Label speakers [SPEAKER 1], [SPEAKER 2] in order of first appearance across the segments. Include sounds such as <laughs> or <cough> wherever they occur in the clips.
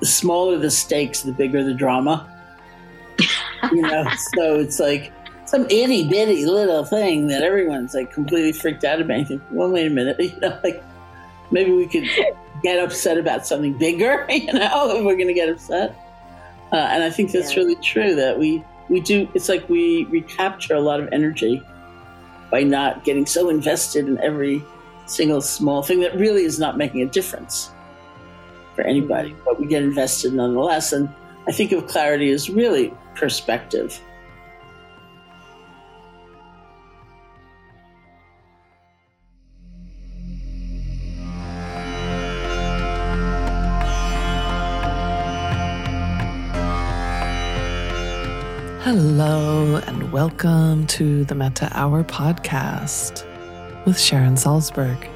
[SPEAKER 1] the smaller the stakes, the bigger the drama. you know, <laughs> so it's like some itty bitty little thing that everyone's like completely freaked out about. Think, well, wait a minute, <laughs> you know, like maybe we could get upset about something bigger, <laughs> you know, if we're going to get upset. Uh, and I think that's yeah. really true that we we do. It's like we recapture a lot of energy by not getting so invested in every single small thing that really is not making a difference for anybody, but we get invested nonetheless. And I think of clarity as really perspective.
[SPEAKER 2] Hello, and welcome to the Metta Hour podcast with Sharon Salzberg.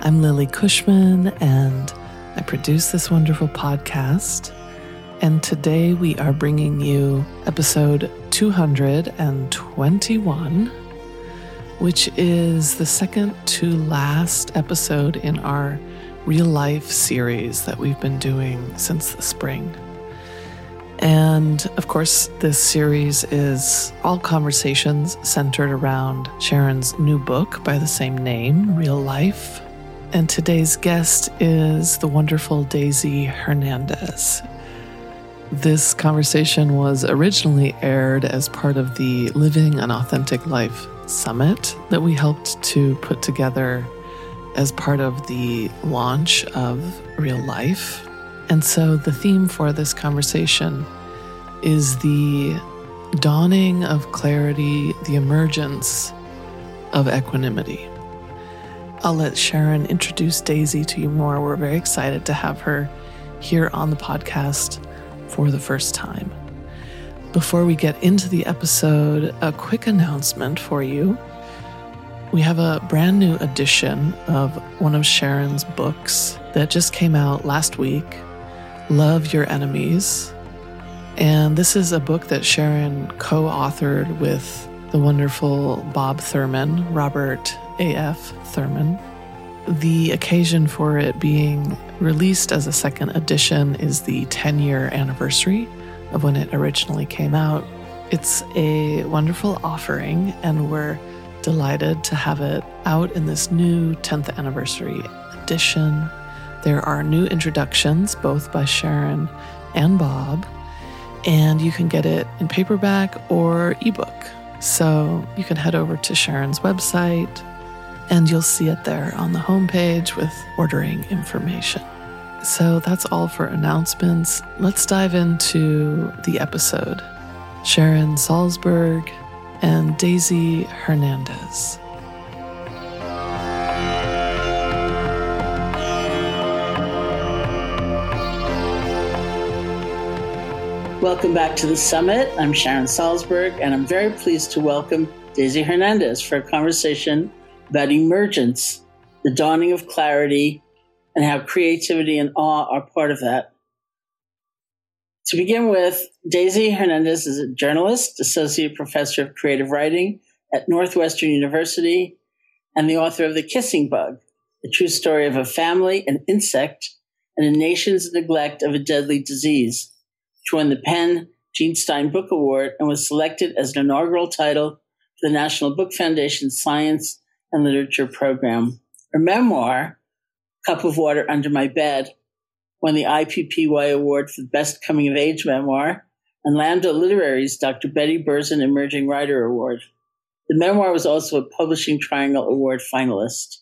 [SPEAKER 2] I'm Lily Cushman, and I produce this wonderful podcast. And today we are bringing you episode 221, which is the second to last episode in our real life series that we've been doing since the spring. And of course, this series is all conversations centered around Sharon's new book by the same name, Real Life. And today's guest is the wonderful Daisy Hernandez. This conversation was originally aired as part of the Living an Authentic Life Summit that we helped to put together as part of the launch of Real Life and so the theme for this conversation is the dawning of clarity, the emergence of equanimity. I'll let Sharon introduce Daisy to you more. We're very excited to have her here on the podcast for the first time. Before we get into the episode, a quick announcement for you. We have a brand new edition of one of Sharon's books that just came out last week Love Your Enemies. And this is a book that Sharon co authored with the wonderful Bob Thurman, Robert A.F. Thurman. The occasion for it being released as a second edition is the 10 year anniversary of when it originally came out. It's a wonderful offering, and we're delighted to have it out in this new 10th anniversary edition. There are new introductions, both by Sharon and Bob, and you can get it in paperback or ebook. So you can head over to Sharon's website and you'll see it there on the homepage with ordering information. So that's all for announcements. Let's dive into the episode. Sharon Salzberg and Daisy Hernandez.
[SPEAKER 1] Welcome back to the summit. I'm Sharon Salzberg, and I'm very pleased to welcome Daisy Hernandez for a conversation about emergence, the dawning of clarity, and how creativity and awe are part of that. To begin with, Daisy Hernandez is a journalist, associate professor of creative writing at Northwestern University, and the author of The Kissing Bug, a true story of a family, an insect, and a nation's neglect of a deadly disease which won the PEN Jean Stein Book Award and was selected as an inaugural title for the National Book Foundation Science and Literature Program. Her memoir, Cup of Water Under My Bed, won the IPPY Award for the Best Coming of Age Memoir and Lambda Literary's Dr. Betty Berzon Emerging Writer Award. The memoir was also a Publishing Triangle Award finalist.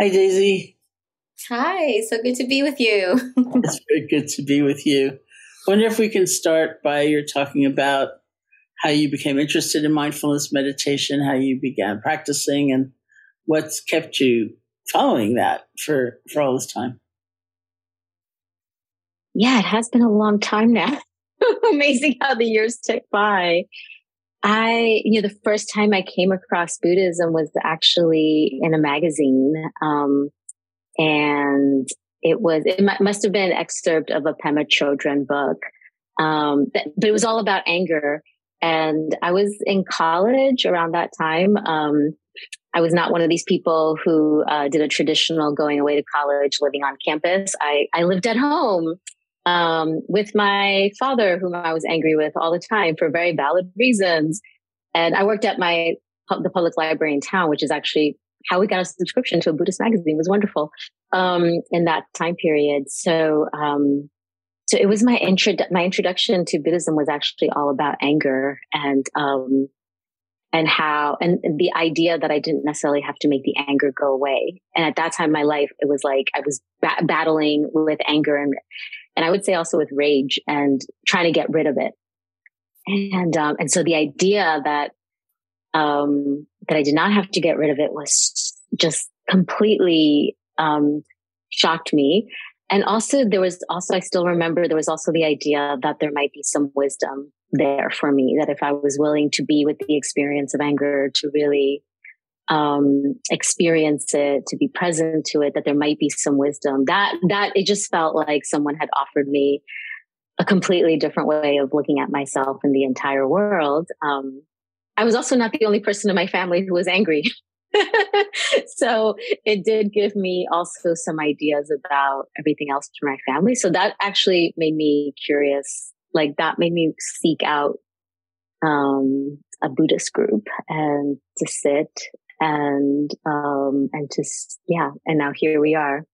[SPEAKER 1] Hi, Daisy.
[SPEAKER 3] Hi, so good to be with you. <laughs>
[SPEAKER 1] it's very good to be with you wonder if we can start by your talking about how you became interested in mindfulness meditation, how you began practicing, and what's kept you following that for, for all this time.
[SPEAKER 3] Yeah, it has been a long time now. <laughs> Amazing how the years tick by. I, you know, the first time I came across Buddhism was actually in a magazine. Um, and it was it must have been an excerpt of a Pema Chodron book, um, but, but, it was all about anger. And I was in college around that time. Um, I was not one of these people who uh, did a traditional going away to college, living on campus. I I lived at home. um, with my father, whom I was angry with all the time for very valid reasons. And I worked at my the public library in town, which is actually how we got a subscription to a Buddhist magazine. It was wonderful um, in that time period. So, um, so it was my intro. My introduction to Buddhism was actually all about anger and um, and how and the idea that I didn't necessarily have to make the anger go away. And at that time in my life, it was like I was ba- battling with anger and and I would say also with rage and trying to get rid of it. And um, and so the idea that um, that I did not have to get rid of it was just completely um, shocked me. And also, there was also, I still remember there was also the idea that there might be some wisdom there for me, that if I was willing to be with the experience of anger, to really um, experience it, to be present to it, that there might be some wisdom. That, that it just felt like someone had offered me a completely different way of looking at myself and the entire world. Um, I was also not the only person in my family who was angry. <laughs> <laughs> so it did give me also some ideas about everything else for my family. So that actually made me curious. Like that made me seek out um, a Buddhist group and to sit and um, and to yeah. And now here we are.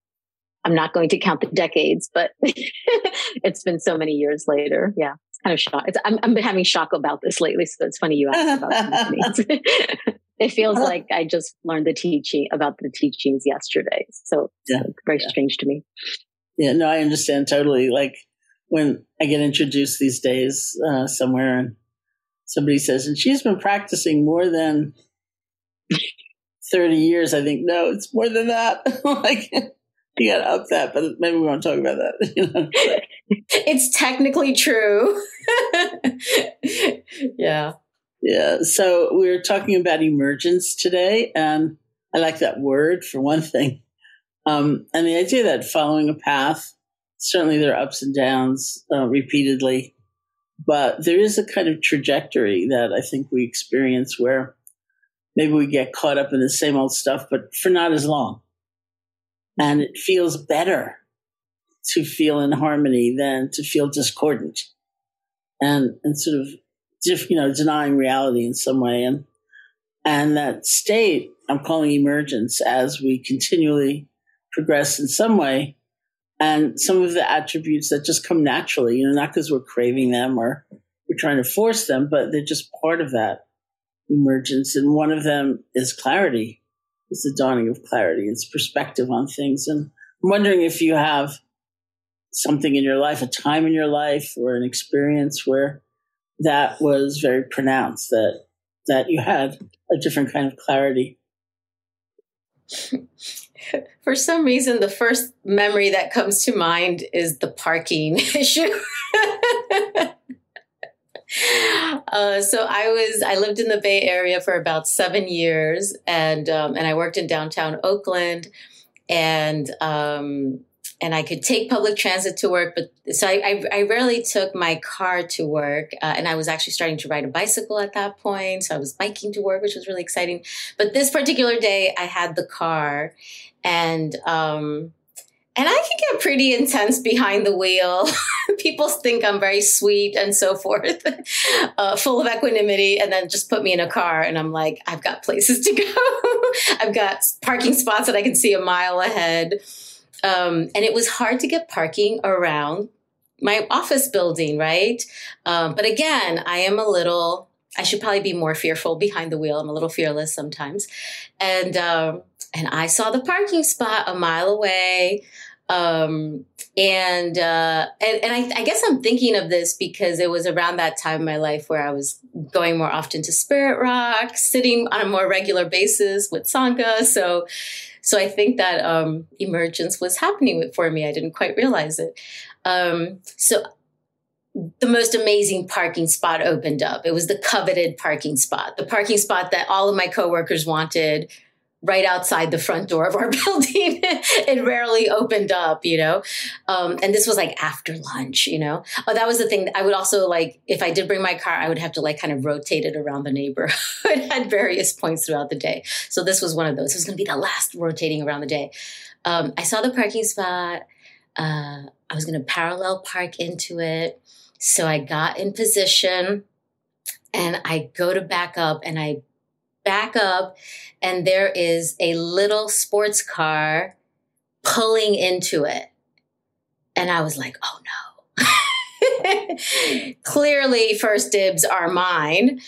[SPEAKER 3] I'm not going to count the decades, but <laughs> it's been so many years later. Yeah, it's kind of shock. It's, I'm, I'm having shock about this lately, so it's funny you asked about <laughs> it feels like I just learned the teaching about the teachings yesterday. So yeah. very yeah. strange to me.
[SPEAKER 1] Yeah, no, I understand totally. Like when I get introduced these days uh, somewhere and somebody says, and she's been practicing more than 30 years, I think, no, it's more than that. <laughs> like, you got to up that, but maybe we won't talk about that. <laughs> You know?
[SPEAKER 4] it's technically true. <laughs> yeah.
[SPEAKER 1] Yeah. So we are talking about emergence today, and I like that word for one thing. Um, and the idea that following a path, certainly there are ups and downs uh, repeatedly, but there is a kind of trajectory that I think we experience where maybe we get caught up in the same old stuff, but for not as long. And it feels better to feel in harmony than to feel discordant and, and sort of you know, denying reality in some way. And, and that state I'm calling emergence as we continually progress in some way. And some of the attributes that just come naturally, you know, not because we're craving them or we're trying to force them, but they're just part of that emergence. And one of them is clarity, is the dawning of clarity, it's perspective on things. And I'm wondering if you have something in your life, a time in your life or an experience where that was very pronounced that that you had a different kind of clarity. <laughs>
[SPEAKER 4] For some reason the first memory that comes to mind is the parking <laughs> issue. Uh, so I was I lived in the Bay Area for about seven years, and um, and I worked in downtown Oakland, and um, and I could take public transit to work. But so I, I, I rarely took my car to work. Uh, and I was actually starting to ride a bicycle at that point. So I was biking to work, which was really exciting. But this particular day, I had the car and, um, and I can get pretty intense behind the wheel. <laughs> People think I'm very sweet and so forth, <laughs> uh, full of equanimity, and then just put me in a car, and I'm like, I've got places to go. <laughs> I've got parking spots that I can see a mile ahead. Um, and it was hard to get parking around my office building, right? Um, but again, I am a little, I should probably be more fearful behind the wheel. I'm a little fearless sometimes. And, um, and I saw the parking spot a mile away. Um, and, uh, and, and I, I guess I'm thinking of this because it was around that time in my life where I was going more often to Spirit Rock, sitting on a more regular basis with Sangha. So, so I think that um, emergence was happening for me. I didn't quite realize it. Um, so the most amazing parking spot opened up. It was the coveted parking spot, the parking spot that all of my coworkers wanted right outside the front door of our <laughs> building. it rarely opened up, you know? Um, and this was like after lunch, you know? Oh, that was the thing. I would also like, if I did bring my car, I would have to like kind of rotate it around the neighborhood <laughs> at various points throughout the day. So this was one of those. It was going to be the last rotating around the day. Um, I saw the parking spot. uh, I was going to parallel park into it. So I got in position and I go to back up and I back up and there is a little sports car pulling into it. And I was like, oh no. <laughs> Clearly, first dibs are mine.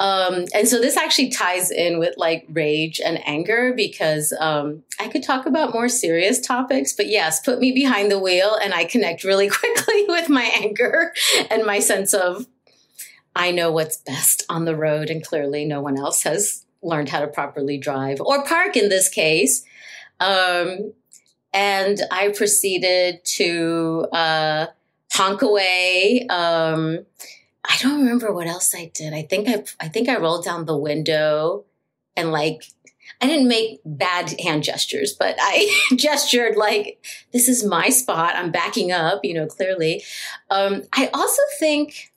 [SPEAKER 4] Um, and so this actually ties in with like rage and anger because um, I could talk about more serious topics, but yes, put me behind the wheel and I connect really <laughs> quickly with my anger and my sense of I know what's best on the road, and clearly no one else has learned how to properly drive or park in this case. Um, and I proceeded to uh, honk away. Um, I don't remember what else I did. I think I I think I rolled down the window and like I didn't make bad hand gestures, but I <laughs> gestured like this is my spot. I'm backing up, you know, clearly. Um, I also think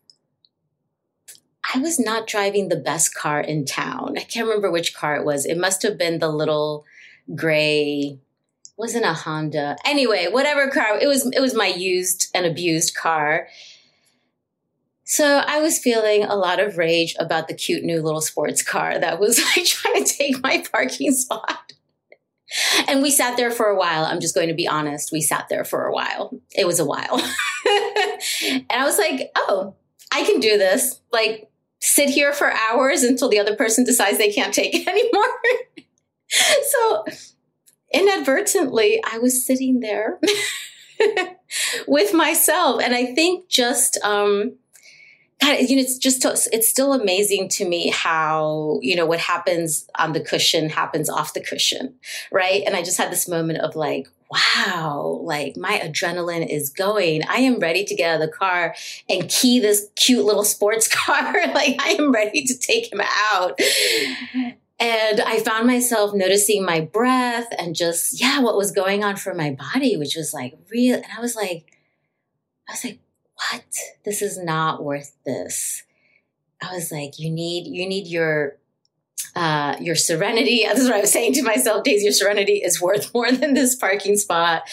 [SPEAKER 4] I was not driving the best car in town. I can't remember which car it was. It must have been the little gray wasn't a Honda. Anyway, whatever car it was, it was my used and abused car. So I was feeling a lot of rage about the cute new little sports car that was <laughs> like trying to take my parking <laughs> spot. And we sat there for a while. I'm just going to be honest. We sat there for a while. It was a while. <laughs> and I was like, oh, I can do this. Like, sit here for hours until the other person decides they can't take it <laughs> anymore. so inadvertently, I was sitting there <laughs> with myself. And I think just, um, God, you know, it's just, it's still amazing to me how, you know, what happens on the cushion happens off the cushion, right? And I just had this moment of like, wow, like my adrenaline is going. I am ready to get out of the car and key this cute little sports <laughs> car. like I am ready to take him out. And I found myself noticing my breath and just, yeah, what was going on for my body, which was like real. And I was like, I was like, what? This is not worth this. I was like, you need, you need your, uh, your serenity. <laughs> This is what I was saying to myself, Daisy, your serenity is worth more than this parking spot.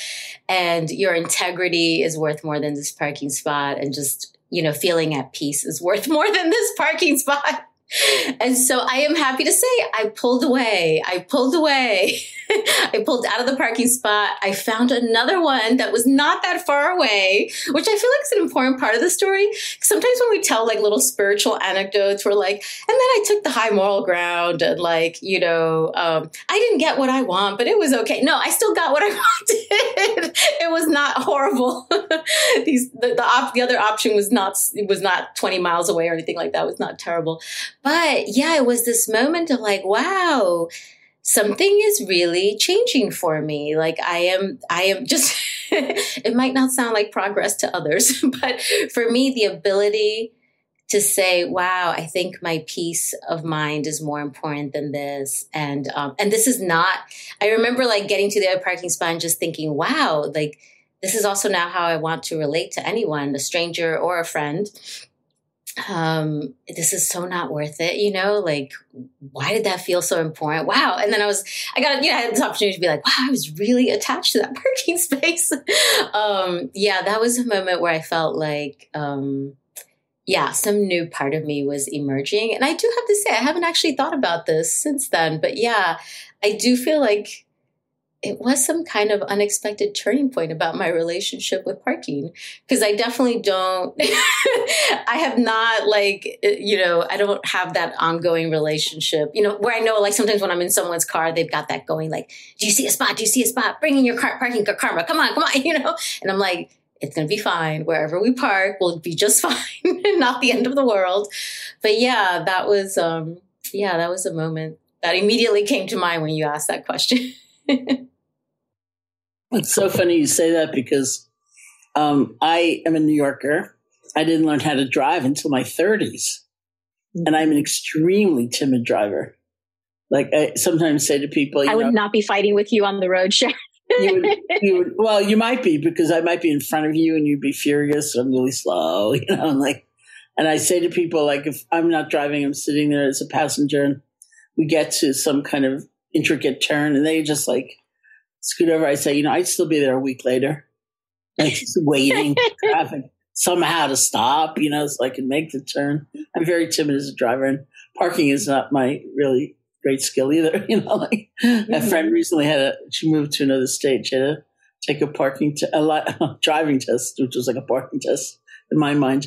[SPEAKER 4] And your integrity is worth more than this parking spot. And just, you know, feeling at peace is worth <laughs> more than this parking spot <laughs> and so I am happy to say I pulled away. I pulled away. <laughs> I pulled out of the parking spot. I found another one that was not that far away, which I feel like is an important part of the story. Sometimes when we tell like little spiritual anecdotes, we're like, and then I took the high moral ground and like, you know, um, I didn't get what I want, but it was okay. No, I still got what I <laughs> wanted. it was not horrible. <laughs> These the the, op- the other option was not was not 20 miles away or anything like that. It was not terrible. But yeah, it was this moment of like, wow, something is really changing for me. Like I am, I am just, <laughs> it might not sound like progress to others, <laughs> but for me, the ability to say, wow, I think my peace of mind is more important than this. And, um, and this is not, I remember like getting to the other parking spot and just thinking, wow, like, this is also now how I want to relate to anyone, a stranger or a friend um this is so not worth it you know like why did that feel so important? Wow. And then i was i got you know i had this opportunity to be like wow i was really attached to that <laughs> parking space. Um yeah that was a moment where i felt like um yeah some new part of me was emerging. And i do have to say i haven't actually thought about this since then but yeah i do feel like it was some kind of unexpected turning point about my relationship with parking because I definitely don't <laughs> I have not like you know I don't have that ongoing relationship you know where I know like sometimes when I'm in someone's car they've got that going like do you see a spot? Do you see a spot? Bring in your car parking karma. Come on come on <laughs> you know? And I'm like it's going to be fine. Wherever we park we'll be just <laughs> fine not the end of the world. But yeah that was um yeah that was a moment that immediately came to mind when you asked that question
[SPEAKER 1] It's so funny you say that because um, I am a New Yorker. I didn't learn how to drive until my 30s. And I'm an extremely timid driver. Like I sometimes say to people,
[SPEAKER 3] I would know, not be fighting with you on the road, Sharon. you
[SPEAKER 1] would, <laughs> you would, well, you might be because I might be in front of you and you'd be furious. I'm really slow, <laughs> you know. I'm like, and I say to people, like, if I'm not driving, I'm sitting there as a passenger, and we get to some kind of intricate turn, and they just like scoot over. I say, you know, I'd still be there a week later. <laughs> like just waiting <laughs> traffic somehow to stop, you know, so I can make the turn. I'm very timid as a driver, and parking is not my really great skill either. <laughs> You know, like mm-hmm. a friend recently had a she moved to another state. She had to take a parking t- a lot, driving test, which was like a parking test in my mind.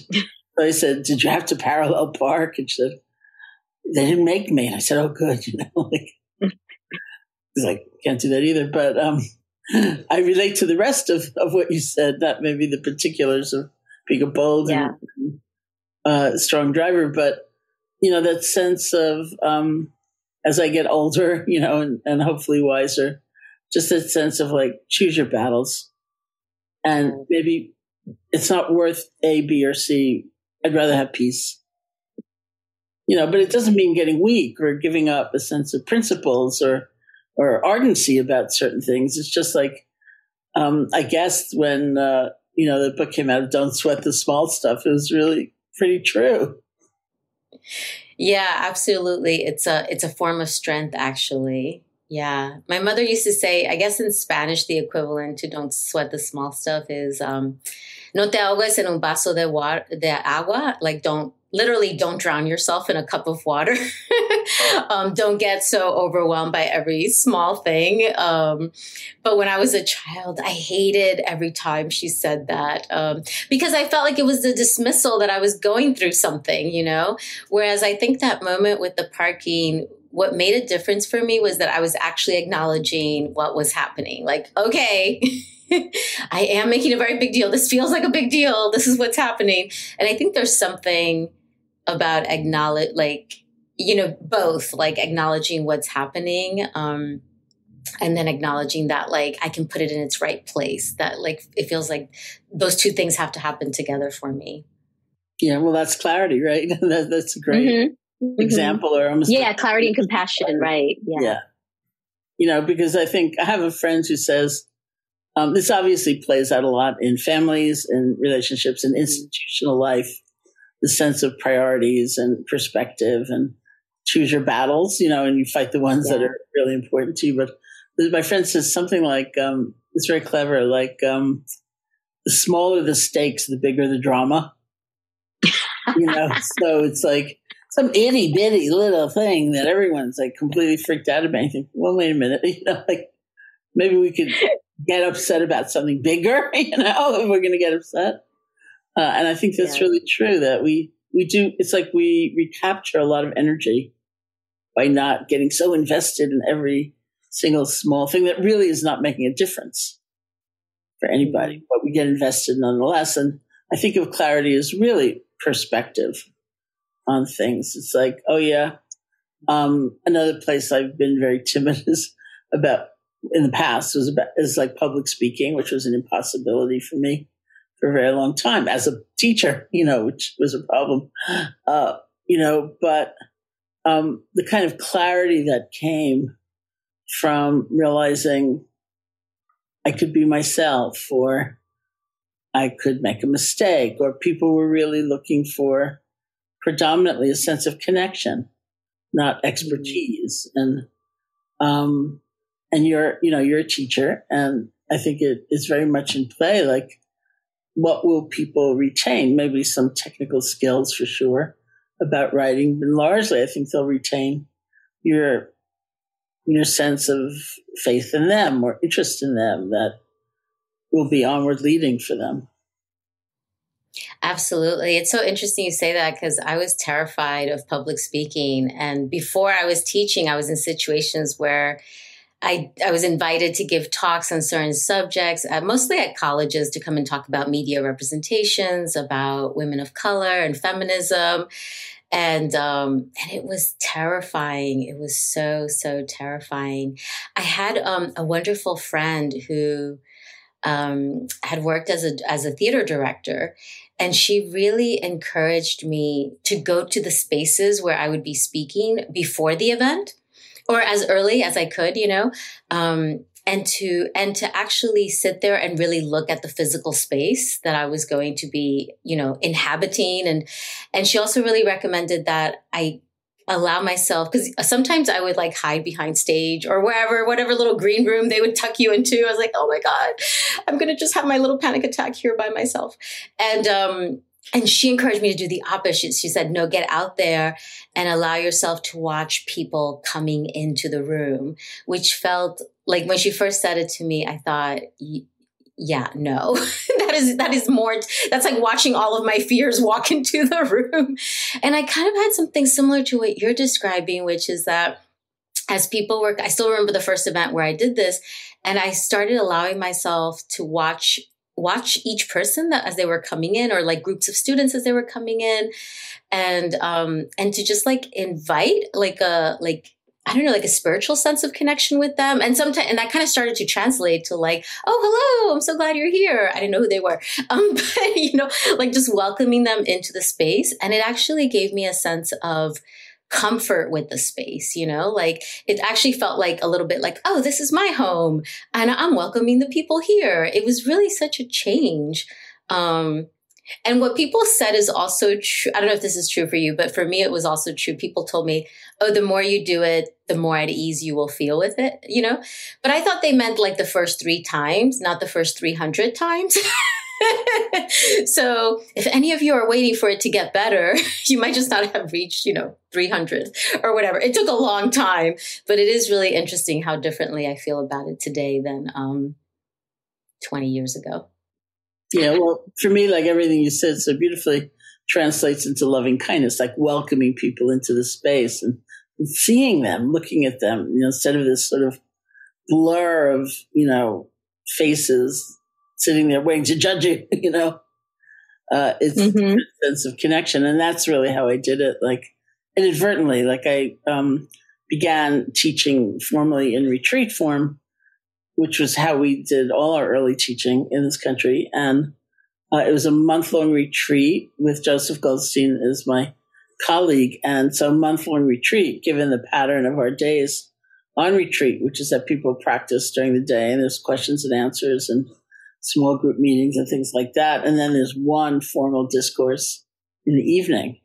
[SPEAKER 1] So I said, "Did you have to parallel park?" And she said, "They didn't make me." And I said, "Oh, good." You know, like he's like, "Can't do that either." But um, <laughs> I relate to the rest of of what you said, not maybe the particulars of being a bold yeah. and uh, strong driver, but you know that sense of um, as I get older, <laughs> you know, and, and hopefully wiser, just that sense of like choose your battles, and maybe it's not worth A, B, or C. I'd rather have peace. You know, but it doesn't mean getting weak or giving up a sense of principles or or ardency about certain things. It's just like um, I guess when uh, you know, the book came out Don't Sweat the Small Stuff. It was really pretty true.
[SPEAKER 4] Yeah, absolutely. It's a it's a form of strength actually. Yeah. My mother used to say, I guess in Spanish the equivalent to don't sweat the small stuff is um no te ahogues en un vaso de, wa- de agua, like don't literally don't drown yourself in a cup of water. <laughs> um, don't get so overwhelmed by every small thing. Um, but when I was a child, I hated every time she said that um, because I felt like it was the dismissal that I was going through something, you know? Whereas I think that moment with the parking, what made a difference for me was that I was actually acknowledging what was happening. Like, okay. <laughs> I am making a very big deal. This feels like a big deal. This is what's happening. And I think there's something about acknowledge like you know both like acknowledging what's happening um and then acknowledging that like i can put it in its right place that like it feels like those two things have to happen together for me
[SPEAKER 1] yeah well that's clarity right <laughs> that, that's a great mm-hmm. mm-hmm. example or almost
[SPEAKER 3] yeah like, clarity and compassion right yeah.
[SPEAKER 1] yeah you know because i think i have a friend who says um, this obviously plays out a lot in families and relationships and institutional life the sense of priorities and perspective and choose your battles, you know, and you fight the ones yeah. that are really important to you. But my friend says something like, um, it's very clever, like, um, the smaller the stakes, the bigger the drama. you know, <laughs> so it's like some itty bitty little thing that everyone's like completely freaked out about. You think, well, wait a minute, <laughs> you know, like maybe we could get upset about something bigger, <laughs> you know, if we're going to get upset. Uh, and I think that's yeah. really true that we, we do, it's like we recapture a lot of energy by not getting so invested in every single small thing that really is not making a difference for anybody, but we get invested nonetheless. And I think of clarity as really perspective on things. It's like, oh yeah. Um, another place I've been very timid <laughs> is about in the past was about is like public speaking, which was an impossibility for me for a very long time as a teacher, you know, which was a problem. Uh, you know, but um, the kind of clarity that came from realizing I could be myself or I could make a mistake or people were really looking for predominantly a sense of connection, not expertise. And, um, and you're, you know, you're a teacher and I think it is very much in play. Like, what will people retain? Maybe some technical skills for sure about writing, but largely I think they'll retain your your sense of faith in them or interest in them that will be onward leading for them.
[SPEAKER 4] Absolutely. It's so interesting you say that because I was terrified of public speaking. And before I was teaching, I was in situations where I, I was invited to give talks on certain subjects, uh, mostly at colleges, to come and talk about media representations, about women of color and feminism. And um, and it was terrifying. It was so so terrifying. I had um, a wonderful friend who um, had worked as a as a theater director, and she really encouraged me to go to the spaces where I would be speaking before the event or as early as I could, you know, um, and to and to actually sit there and really look at the physical space that I was going to be, you know, inhabiting, and and she also really recommended that I allow myself because sometimes I would like hide behind stage or wherever, whatever little green room they would tuck you into. I was like, oh my God, I'm gonna just have my little panic attack here by myself. And um and she encouraged me to do the opposite. She said, no, get out there and allow yourself to watch people coming into the room, which felt like when she first said it to me, I thought, yeah, no, <laughs> that is, that is more, that's like watching all of my fears walk <laughs> into the room. And I kind of had something similar to what you're describing, which is that as people work, I still remember the first event where I did this and I started allowing myself to watch watch each person that as they were coming in or like groups of students as they were coming in and um and to just like invite like a like I don't know, like a spiritual sense of connection with them. And sometimes, and that kind of started to translate to like, oh, hello, I'm so glad you're here. I didn't know who they were. <laughs> Um, but, you know, like just welcoming them into the space. And it actually gave me a sense of comfort with the space, you know, like it actually felt like a little bit like, oh, this is my home and I'm welcoming the people here. It was really such a change. Um, and what people said is also true. I don't know if this is true for you, but for me, it was also true. People told me, oh, the more you do it, the more at ease you will feel with it, you know? But I thought they meant like the first three times, not the first 300 times. <laughs> <laughs> so if any of you are waiting for it to get better, <laughs> you might just not have reached, you know, 300 or whatever. It took a long time, but it is really interesting how differently I feel about it today than um, 20 years ago.
[SPEAKER 1] Yeah, well, for me, like everything you said so beautifully translates into loving kindness, like welcoming people into the space and seeing them, looking at them, you know, instead of this sort of blur of, you know, faces sitting there waiting to judge you, <laughs> you know. Uh, it's mm-hmm. a sense of connection. And that's really how I did it. Like inadvertently, like I um, began teaching formally in retreat form which was how we did all our early teaching in this country. And uh, it was a month long retreat with Joseph Goldstein as my colleague. And so, month long retreat, given the pattern of our days on retreat, which is that people practice during the day and there's questions and answers and small group meetings and things like that. And then there's one formal discourse in the evening.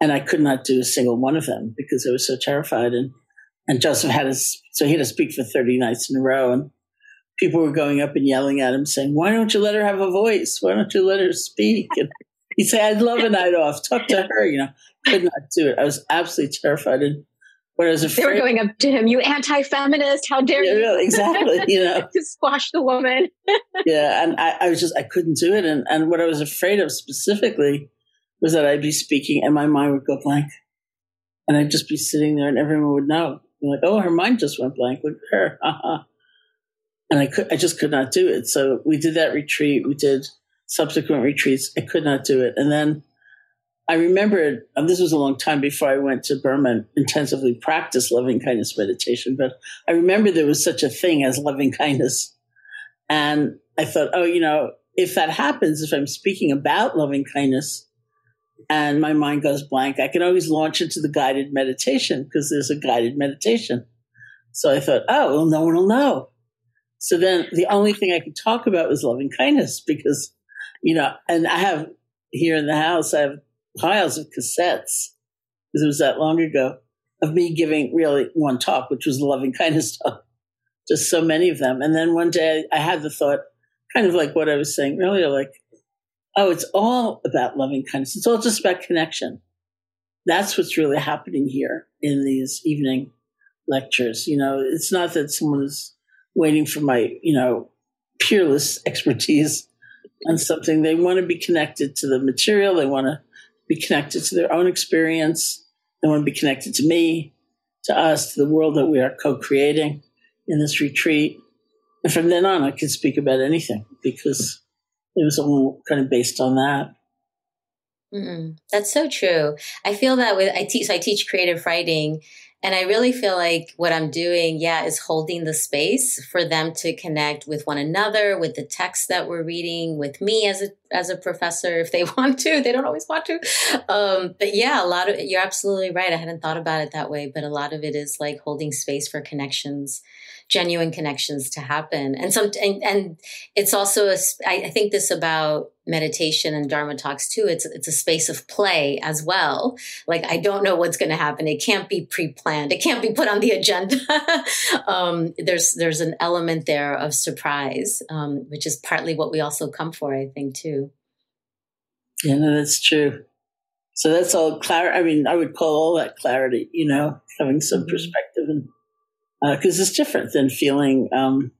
[SPEAKER 1] And I could not do a single one of them because I was so terrified. And and Joseph had us, so he had to speak for 30 nights in a row. And people were going up and yelling at him, saying, Why don't you let her have a voice? Why don't you let her speak? And he'd say, I'd love a night off. Talk to her. You know, could not do it. I was absolutely terrified. And when I was afraid,
[SPEAKER 3] they were going up to him, You anti feminist, how dare
[SPEAKER 1] yeah,
[SPEAKER 3] you?
[SPEAKER 1] Exactly. You know, <laughs>
[SPEAKER 3] to squash the woman. <laughs>
[SPEAKER 1] yeah. And I, I was just, I couldn't do it. And, and what I was afraid of specifically was that I'd be speaking and my mind would go blank. And I'd just be sitting there and everyone would know like, oh, her mind just went blank. Look at her. and I could, I just could not do it. So we did that retreat. We did subsequent retreats. I could not do it. And then I remembered, and this was a long time before I went to Burma and intensively practiced loving kindness meditation, but I remember there was such a thing as loving kindness. And I thought, oh, you know, if that happens, if I'm speaking about loving kindness, and my mind goes blank, I can always launch into the guided meditation because there's a guided meditation. So I thought, oh, well, no one will know. So then the only thing I could talk about was loving kindness because, you know, and I have here in the house, I have piles of cassettes because it was that long ago of me giving really one talk, which was the loving kindness <laughs> talk. Just so many of them. And then one day I had the thought, kind of like what I was saying earlier, like, oh, it's all about loving kindness. It's all just about connection. That's what's really happening here in these evening lectures. You know, it's not that someone is waiting for my, you know, peerless <laughs> expertise on something. They want to be connected to the material. They want to be connected to their own experience. They want to be connected to me, to us, to the world that we are co-creating in this retreat. And from then on, I could speak about anything because it was all kind of based on that.
[SPEAKER 4] Mm-mm. That's so true. I feel that with I teach, so I teach creative writing, and I really feel like what I'm doing, yeah, is holding the space for them to connect with one another, with the text that we're reading, with me as a as a professor, if they <laughs> want to. They don't always want to, um, but yeah, a lot of you're absolutely right. I hadn't thought about it that way, but a lot of it is like holding space for connections genuine connections to happen. And some, and, and it's also, a, I, I think this about meditation and Dharma talks too. It's, it's a space of play as well. Like, I don't know what's going to happen. It can't be pre-planned. It can't be put on the agenda. <laughs> um, there's, there's an element there of surprise, um, which is partly what we also come for, I think, too.
[SPEAKER 1] Yeah, no, that's true. So that's all clarity. I mean, I would call all that clarity, you know, having some mm-hmm. perspective and because uh, it's different than feeling, um,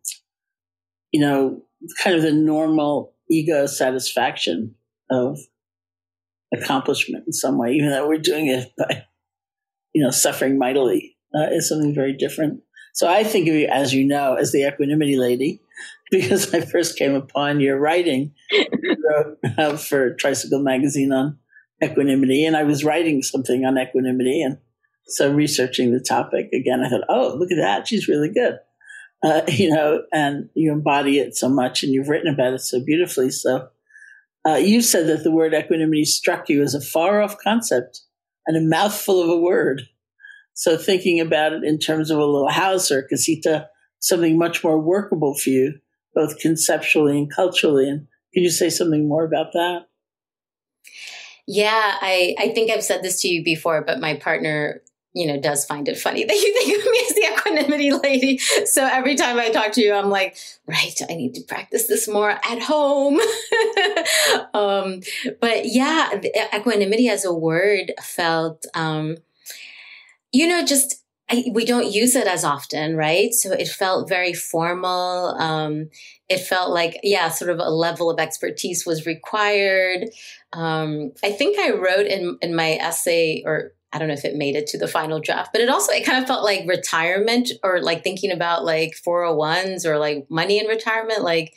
[SPEAKER 1] you know, kind of the normal ego satisfaction of accomplishment in some way, even though we're doing it <laughs> by, you know, suffering mightily, uh, is something very different. So I think of you, as you know, as the equanimity lady, <laughs> because I first came upon your writing uh, <laughs> for Tricycle Magazine on equanimity, and I was writing something on equanimity, and so researching the topic again, I thought, oh, look at that. She's really good. Uh, <laughs> you know, and you embody it so much and you've written about it so beautifully. So uh, you said that the word equanimity struck you as a far off concept and a mouthful of a word. So thinking about it in terms of a little house or casita, something much more workable for you, both conceptually and culturally. And can you say something more about that?
[SPEAKER 4] Yeah, I, I think I've said this to you before, but my partner you know, does find it funny <laughs> that you think of me as the equanimity lady. So every time I talk to you, I'm like, right, I need to practice this more at home. <laughs> um, but yeah, equanimity as a word felt, um, you know, just I, we don't use it as often, right? So it felt very formal. Um, it felt like, yeah, sort of a level of expertise was required. Um, I think I wrote in in my essay or I don't know if it made it to the final draft, but it also, it kind of felt like retirement or like thinking about like 401s or like money in retirement. Like,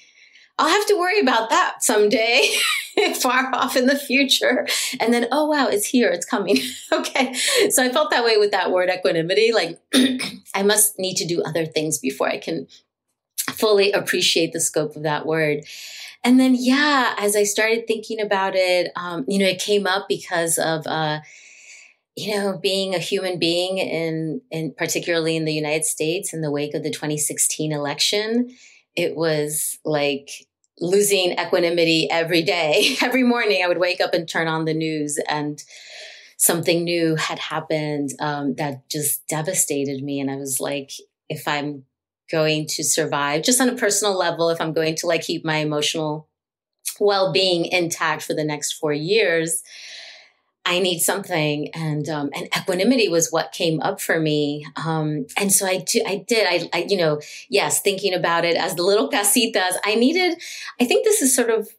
[SPEAKER 4] I'll have to worry about that someday, <laughs> far off in the future. And then, oh, wow, it's here, it's coming. <laughs> okay. So I felt that way with that word equanimity. Like, <clears throat> I must need to do other things before I can fully appreciate the scope of that word. And then, yeah, as I started thinking about it, um, you know, it came up because of, uh, you know, being a human being in, in particularly in the United States in the wake of the 2016 election, it was like losing equanimity every day. <laughs> Every morning I would wake up and turn on the news and something new had happened um, that just devastated me. And I was like, if I'm going to survive, just on a personal level, if I'm going to like keep my emotional well being intact for the next four years, I need something, and um, and equanimity was what came up for me. Um, and so I, do, I did. I, I, you know, yes, thinking about it as the little casitas. I needed. I think this is sort of.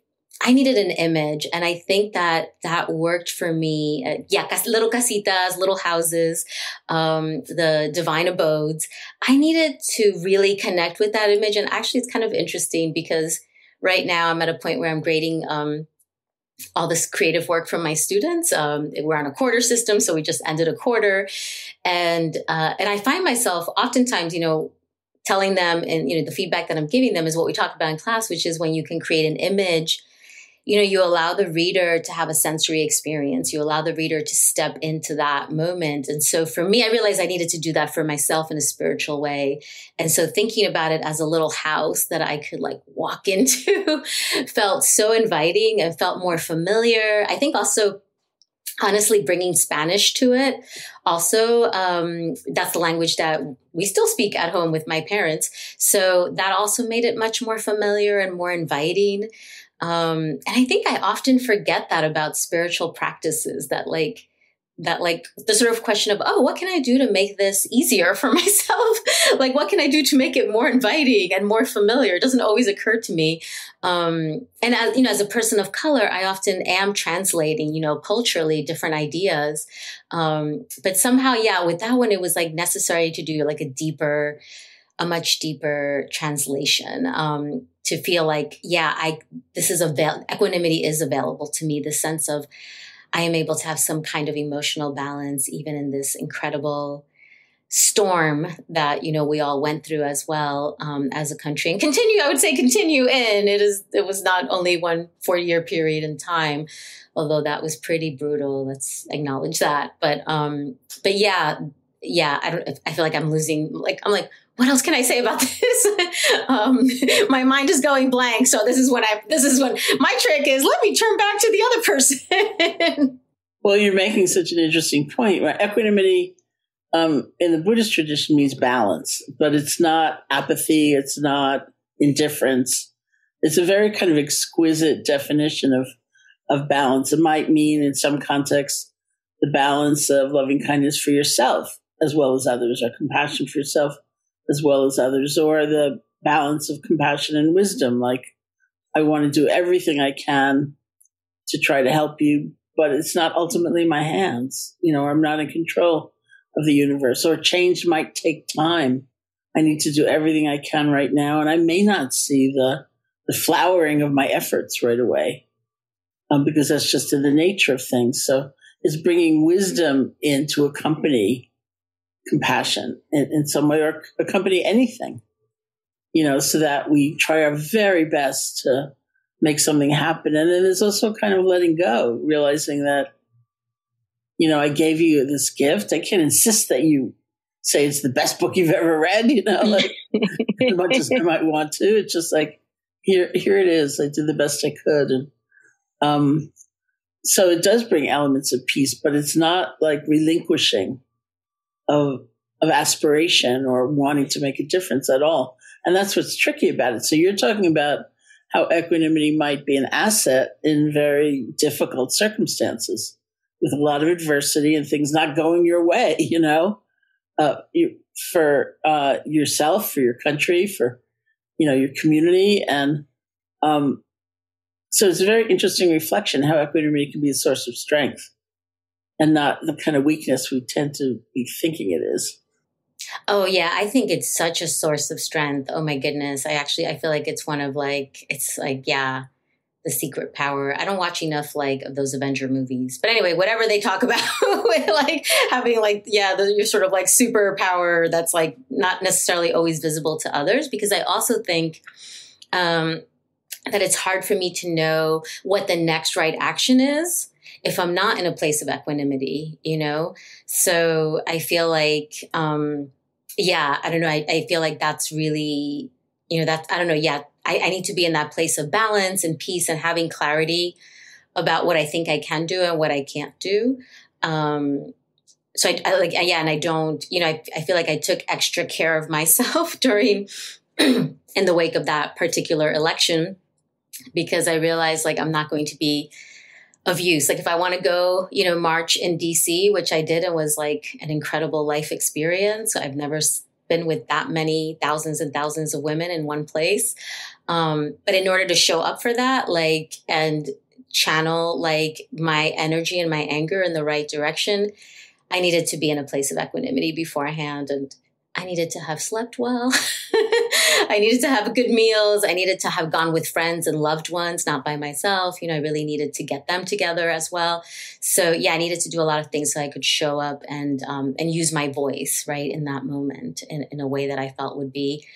[SPEAKER 4] I needed an image, and I think that that worked for me. Uh, yeah, little casitas, little houses, um, the divine abodes. I needed to really connect with that image, and actually, it's kind of interesting because right now I'm at a point where I'm grading um, all this creative work from my students. Um, we're on a quarter system, so we just ended a quarter, and uh, and I find myself oftentimes, you know, telling them, and you know, the feedback that I'm giving them is what we talked about in class, which is when you can create an image you know, you allow the reader to have a sensory experience. You allow the reader to step into that moment. And so for me, I realized I needed to do that for myself in a spiritual way. And so thinking about it as a little house that I could like walk <laughs> into felt so inviting and felt more familiar. I think also honestly bringing spanish to it also um, that's the language that we still speak at home with my parents so that also made it much more familiar and more inviting um, and I think I often forget that about spiritual practices that like, that like the sort of question of oh what can i do to make this easier for <laughs> myself? Like what can i do to make it more inviting and more familiar? It doesn't always occur to me. Um, and as you know as a person of color i often am translating you know culturally different ideas. Um, but somehow yeah with that one it was like necessary to do like a deeper a much deeper translation um, to feel like, yeah, I this is avail equanimity is available to me. The sense of I am able to have some kind of emotional balance even in this incredible storm that you know we all went through as well um, as a country and <laughs> continue i would say continue in it is it was not only one four year period in time although that was pretty brutal let's acknowledge that but um but yeah yeah, I don't. I feel like I'm losing. Like I'm like, what else can I say about <laughs> this? um, my mind is going blank. So this is what I. This is when my trick is. Let me turn back to the other person. <laughs>
[SPEAKER 1] well, you're making such an interesting point. Right? Equanimity um, in the Buddhist tradition means balance, but it's not apathy. It's not indifference. It's a very kind of exquisite definition of of balance. It might mean in some contexts the balance of loving kindness for yourself as well as others, or compassion for yourself as well as others, or the balance of compassion and wisdom. Like, I want to do everything I can to try to help you, but it's not ultimately my hands. You know, I'm not in control of the universe, or change might take time. I need to do everything I can right now, and I may not see the the flowering of my efforts right away, um, because that's just in the nature of things. So, it's bringing wisdom in to accompany compassion in, in some way or accompany anything, you know, so that we try our very best to make something happen. And then there's also kind of letting go, realizing that, you know, I gave you this gift. I can't insist that you say it's the best book you've ever read, you know, like as much as I might want to. It's just like, here, here it is. I did the best I could. And, um, so it does bring elements of peace, but it's not like relinquishing of of aspiration or wanting to make a difference at all. And that's what's tricky about it. So you're talking about how equanimity might be an asset in very difficult circumstances with a lot of adversity and things not going your way, <laughs> you know, uh, you, for uh, yourself, for your country, for, you know, your community. And um, so it's a very interesting reflection how equanimity can be a source of strength and not the kind of weakness we tend to be thinking it is.
[SPEAKER 4] Oh yeah, I think it's such a source of strength. Oh my goodness. I actually I feel like it's one of like it's like yeah, the secret power. I don't watch enough like of those Avenger movies. But anyway, whatever they talk <laughs> about with like having like yeah, the, your sort of like superpower that's like not necessarily always visible to others because I also think um that it's hard for me to know what the next right action is if I'm not in a place of equanimity, you know? So I feel like, um, yeah, I don't know. I, I feel like that's really, you know, that's, I don't know. Yeah, I, I need to be in that place of balance and peace and having clarity about what I think I can do and what I can't do. Um, so I, I, like, yeah, and I don't, you know, I, I feel like I took extra care of myself <laughs> during, <clears throat> in the wake of that particular election, because I realized like I'm not going to be of use. Like if I want to go, you know, march in DC, which I did and was like an incredible life experience. I've never been with that many thousands and thousands of women in one place. Um, but in order to show up for that, like, and channel like my energy and my anger in the right direction, I needed to be in a place of equanimity beforehand. And I needed to have slept well. <laughs> <laughs> I needed to have good meals. I needed to have gone with friends and loved ones, not by myself. You know, I really needed to get them together as well. So yeah, I needed to do a lot of things so I could show up and um, and use my voice right in that moment in, in a way that I felt would be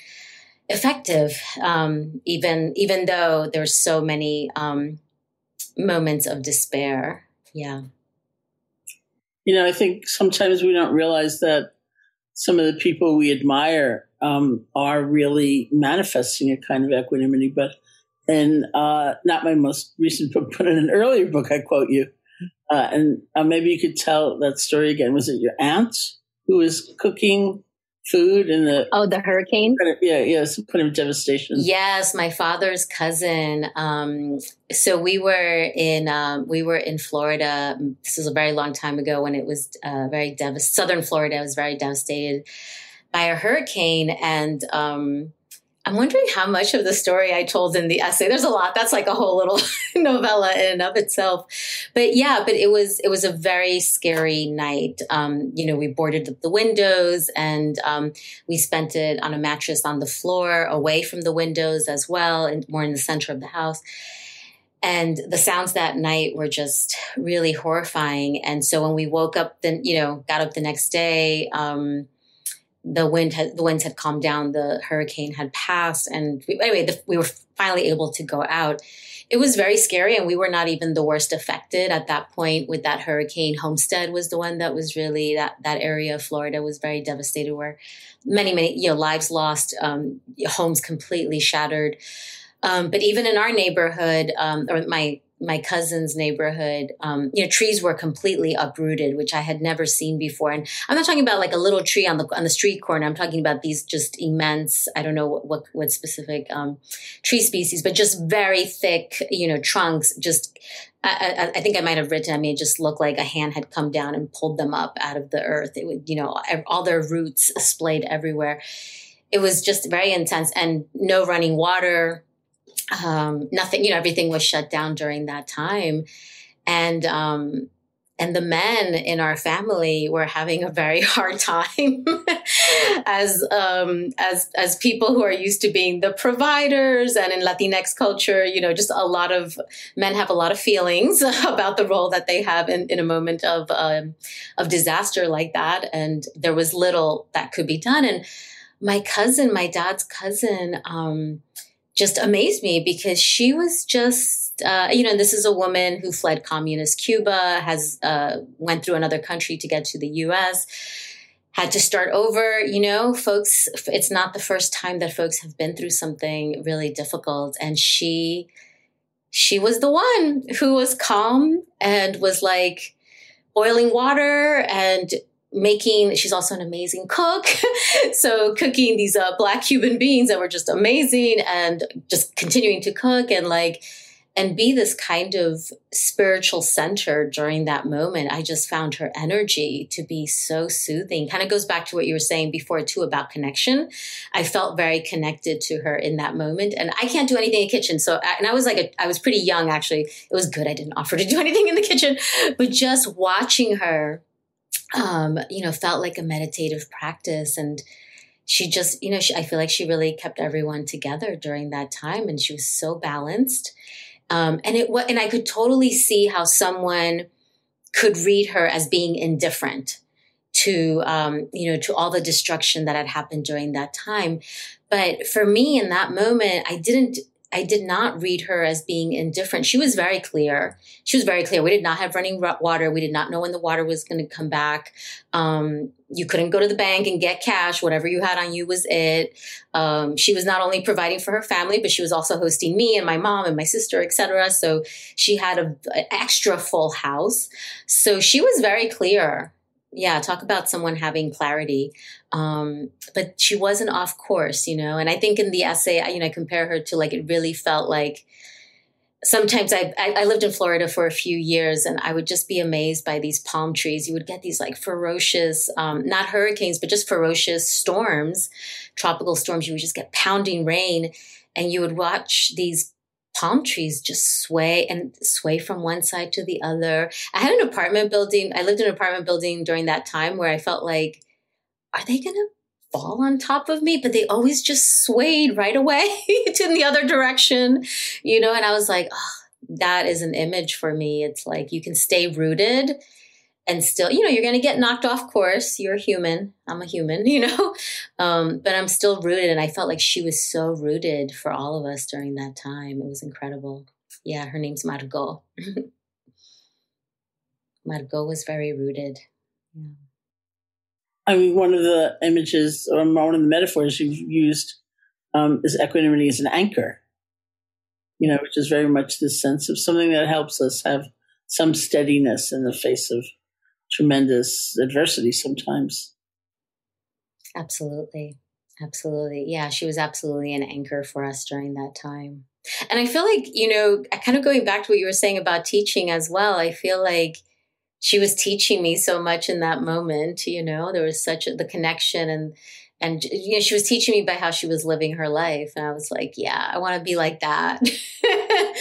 [SPEAKER 4] effective. Um, even even though there's so many um, moments of despair. Yeah.
[SPEAKER 1] You know, I think sometimes we don't realize that some of the people we admire um, are really manifesting a kind of equanimity. But in uh, not my most recent book, <laughs> but in an earlier book, I quote you. Uh, and uh, maybe you could tell that story again. Was it your aunt who was cooking food and the
[SPEAKER 3] oh the hurricane?
[SPEAKER 1] yeah yeah some kind of devastation.
[SPEAKER 4] Yes my father's cousin um, so we were in um, we were in florida this was a very long time ago when it was uh, very devastated southern florida was very devastated by a hurricane and um, I'm wondering how much of the story I told in the essay. There's a lot. That's like a whole little <laughs> novella in and of itself. But yeah, but it was it was a very scary night. Um, you know, we boarded up the windows and um, we spent it on a mattress on the floor, away from the windows as well, and more in the center of the house. And the sounds that night were just really horrifying. And so when we woke up, then you know, got up the next day. Um, the wind had the winds had calmed down, the hurricane had passed, and we, anyway, the, we were finally able to go out. it was very scary and we were not even the worst affected at that point with that hurricane homestead was the one that was really that that area of florida was very devastated where many many you know lives lost um, homes completely shattered um, but even in our neighborhood um, or my my cousin's neighborhood, um, you know, trees were completely uprooted, which I had never seen before. And I'm not talking about like a little tree on the on the street corner. I'm talking about these just immense. I don't know what what, what specific um, tree species, but just very thick, you know, trunks. Just I, I, I think I might have written. I mean, it just looked like a hand had come down and pulled them up out of the earth. It would, you know, all their roots splayed everywhere. It was just very intense, and no running water um, nothing, you know, everything was shut down during that time. And, um, and the men in our family were having a very <laughs> hard time <laughs> as um, as as people who are used to being the providers and in latinx culture you know just a lot of men have a lot of feelings <laughs> about the role that they have in, in a moment of um, of disaster like that and there was little that could be done and my cousin my dad's cousin um, just amazed me because she was just uh, you know this is a woman who fled communist cuba has uh, went through another country to get to the us had to start over. You know folks it's not the first time that folks have been through something really difficult. And she she was the one who was calm and was like boiling water and making she's also an amazing cook. <laughs> So cooking these uh, black cuban beans that were just amazing and just continuing to cook and like and be this kind of spiritual center during that moment i just found her energy to be so soothing. Kind of goes back to what you were saying before too about connection. I felt very connected to her in that moment and i can't do anything in the kitchen. So and i was like a, I was pretty young actually. It was good i didn't offer to do <laughs> anything in the kitchen but just watching her um, you know, felt like a meditative practice. And she just, you know, she, I feel like she really kept everyone together during that time, and she was so balanced. Um, and it was and I could totally see how someone could read her as being indifferent to um, you know to all the destruction that had happened during that time but for me in that moment i didn't I did not read her as being indifferent. She was very clear. She was very clear. We did not have running water. We did not know when the water was going to come back. Um, you couldn't go to the bank and get cash. Whatever you had on you was it. Um, she was not only providing for her family, but she was also hosting me and my mom and my sister, etc. So she had an extra full house. So she was very clear yeah talk about someone having clarity. Um, but she wasn't off course you know? And i think in the essay I, you know i compare her to like it really felt like sometimes I, I lived in florida for a few years and i would just be amazed by these palm trees. You would get these like ferocious um, not hurricanes but just ferocious storms tropical storms. You would just get pounding rain and you would watch these palm trees just sway and sway from one side to the other. I had an apartment building. I lived in an apartment building during that time where I felt like, are they going to fall on top of me? But they always just swayed right away <laughs> to the other direction, you know? And I was like, oh, that is an image for me. It's like you can stay rooted and still, you know, you're going to get knocked off course. You're human. I'm a human, <laughs> you know, um, but I'm still rooted. And I felt like she was so rooted for all of us during that time. It was incredible. Yeah, her name's Margot. <laughs> Margot was very rooted. Yeah.
[SPEAKER 1] I mean, one of the images or one of the metaphors you've used um, is equanimity as an anchor, you know, which is very much this sense of something that helps us have some steadiness in the face of tremendous adversity sometimes.
[SPEAKER 4] Absolutely. Absolutely. Yeah, she was absolutely an anchor for us during that time. And I feel like, you know, kind of going back to what you were saying about teaching as well, I feel like she was teaching me so much in that moment, you know, there was such a, the connection and and you know she was teaching me by how she was living her life and i was like yeah i want to be like that <laughs>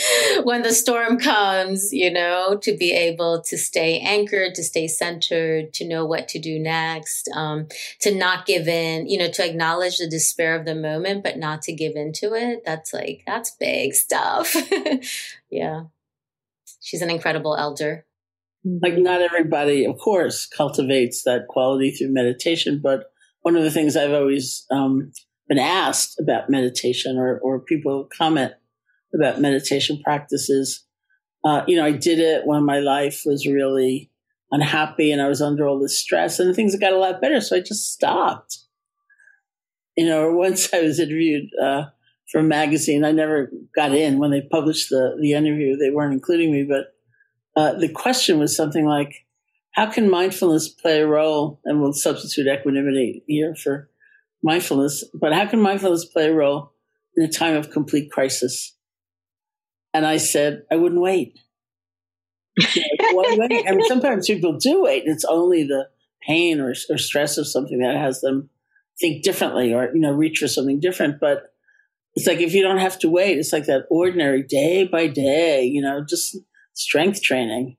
[SPEAKER 4] <laughs> when the storm comes you know to be able to stay anchored to stay centered to know what to do next um, to not give in you know to acknowledge the despair of the moment but not to give into it. That's like that's big stuff. <laughs> Yeah. She's an incredible elder.
[SPEAKER 1] Like not everybody of course cultivates that quality through meditation but one of the things I've always um, been asked about meditation, or, or people comment about meditation practices. Uh, you know, I did it when my life was really unhappy and I was under all this stress and things got a lot better. So I just stopped. You know, <laughs> once I was interviewed uh, for a magazine, I never got in when they published the, the interview. They weren't including me, but uh, the question was something like, how can mindfulness play a role? And we'll substitute equanimity here for mindfulness, but how can mindfulness play a role in a time of complete crisis? And I said, I wouldn't wait. I mean, <laughs> sometimes people do wait. It's only the pain or, or stress of something that has them think differently or, you know, reach for something different. But it's like if you don't have to wait, it's like that ordinary day by day, you know, just strength training,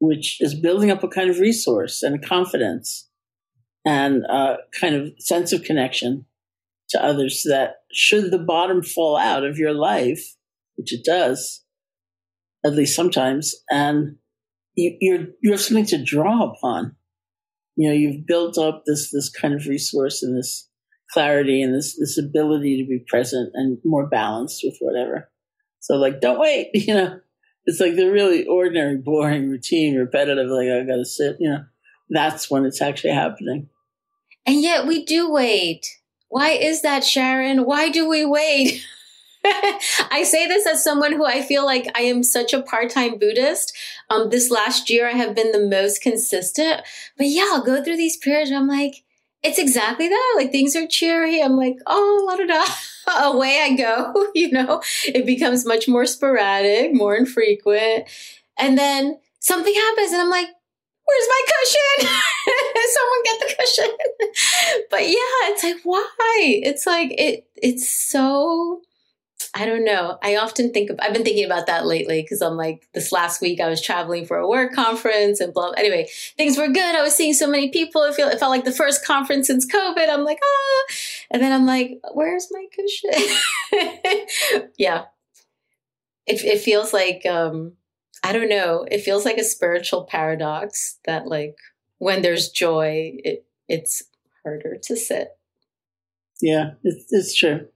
[SPEAKER 1] which is building up a kind of resource and confidence and a kind of sense of connection to others so that should the bottom fall out of your life, which it does, at least sometimes, and you, you're you have something to draw upon. You know, you've built up this this kind of resource and this clarity and this this ability to be present and more balanced with whatever. So like, don't wait. <laughs> You know, it's like the really ordinary, boring, routine, repetitive. Like I got to sit. You know, that's when it's actually happening.
[SPEAKER 4] And yet we do wait. Why is that, Sharon? Why do we wait? <laughs> <laughs> I say this as someone who I feel like I am such a part time Buddhist. Um, this last year, I have been the most consistent. But yeah, I'll go through these periods I'm like, it's exactly that. Like things are cheery. I'm like, oh, la da da. <laughs> Away I go. <laughs> you know, it becomes much more sporadic, more infrequent. And then something happens and I'm like, where's my cushion? Someone get the cushion. but yeah, it's like, why? It's like, it, it's so I don't know. I often think of, I've been thinking about that lately because I'm like, this last week I was traveling for a work conference and blah. Anyway, things were good. I was seeing so many people. It felt, it felt like the first conference since COVID. I'm like, ah. And then I'm like, where's my cushion? <laughs> yeah. It, it feels like, um, I don't know. It feels like a spiritual paradox that like when there's joy, it, it's harder to sit.
[SPEAKER 1] Yeah, it's, it's true.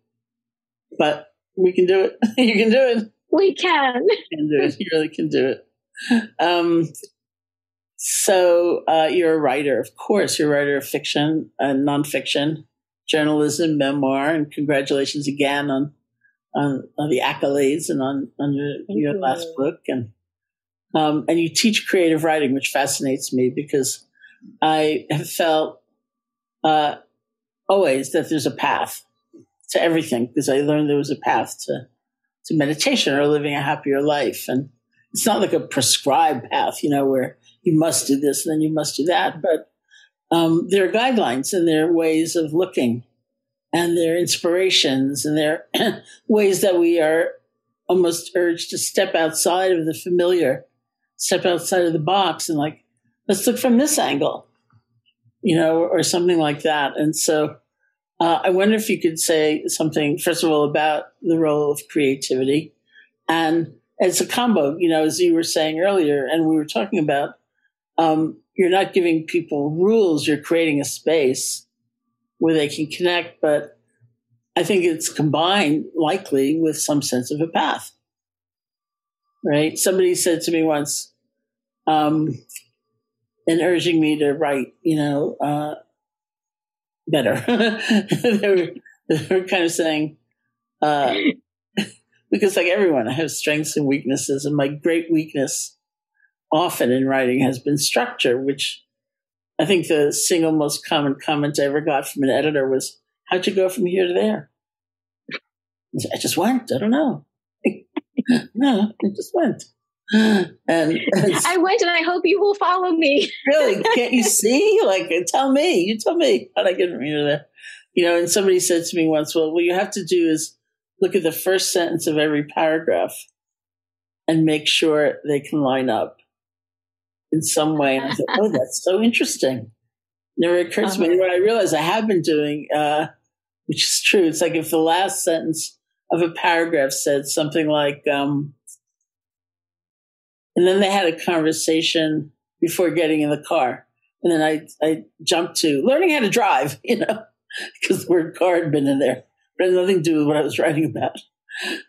[SPEAKER 1] But we can do it. <laughs> you can do it.
[SPEAKER 3] We can.
[SPEAKER 1] You can do it. You really can do it. Um, so uh, you're a writer, of course. You're a writer of fiction and nonfiction, journalism, memoir, and congratulations again on on, on the accolades and on on your, your last book. And um, and you teach creative writing, which fascinates me because I have felt uh, always that there's a path to everything because I learned there was a path to to meditation or living a happier life. And it's not like a prescribed path, you know, where you must do this and then you must do that. But um, there are guidelines and there are ways of looking and there are inspirations and there are <clears throat> ways that we are almost urged to step outside of the familiar, step outside of the box and like, let's look from this angle, you know, or something like that. And so uh, I wonder if you could say something, first of all, about the role of creativity. And it's a combo, you know, as you were saying earlier, and we were talking about, um, you're not giving people rules, you're creating a space where they can connect, but I think it's combined likely with some sense of a path. Right? Somebody said to me once, um, and urging me to write, you know, uh, better. <laughs> they, were, they were kind of saying, uh, <laughs> because like everyone, I have strengths and weaknesses, and my great weakness often in writing has been structure, which I think the single most common comment I ever got from an editor was, How'd you go from here to there? I just went. I don't know. <laughs> no, I just went. <gasps>
[SPEAKER 3] and, and <laughs> I went, and I hope you will follow me. <laughs>
[SPEAKER 1] really? Can't you see? Like, tell me. You tell me how I get from here to there. You know, and somebody said to me once, "Well, what you have to do is look at the first sentence of every paragraph and make sure they can line up in some way." And I thought, "Oh, that's so interesting." Never occurred to uh-huh. me. What I realized I have been doing, uh, which is true, it's like if the last sentence of a paragraph said something like. Um, and then they had a conversation before getting in the car. And then I, I jumped to learning how to drive, <laughs> you know, because the word car had been in there, but it had nothing to do with what I was <laughs> writing about.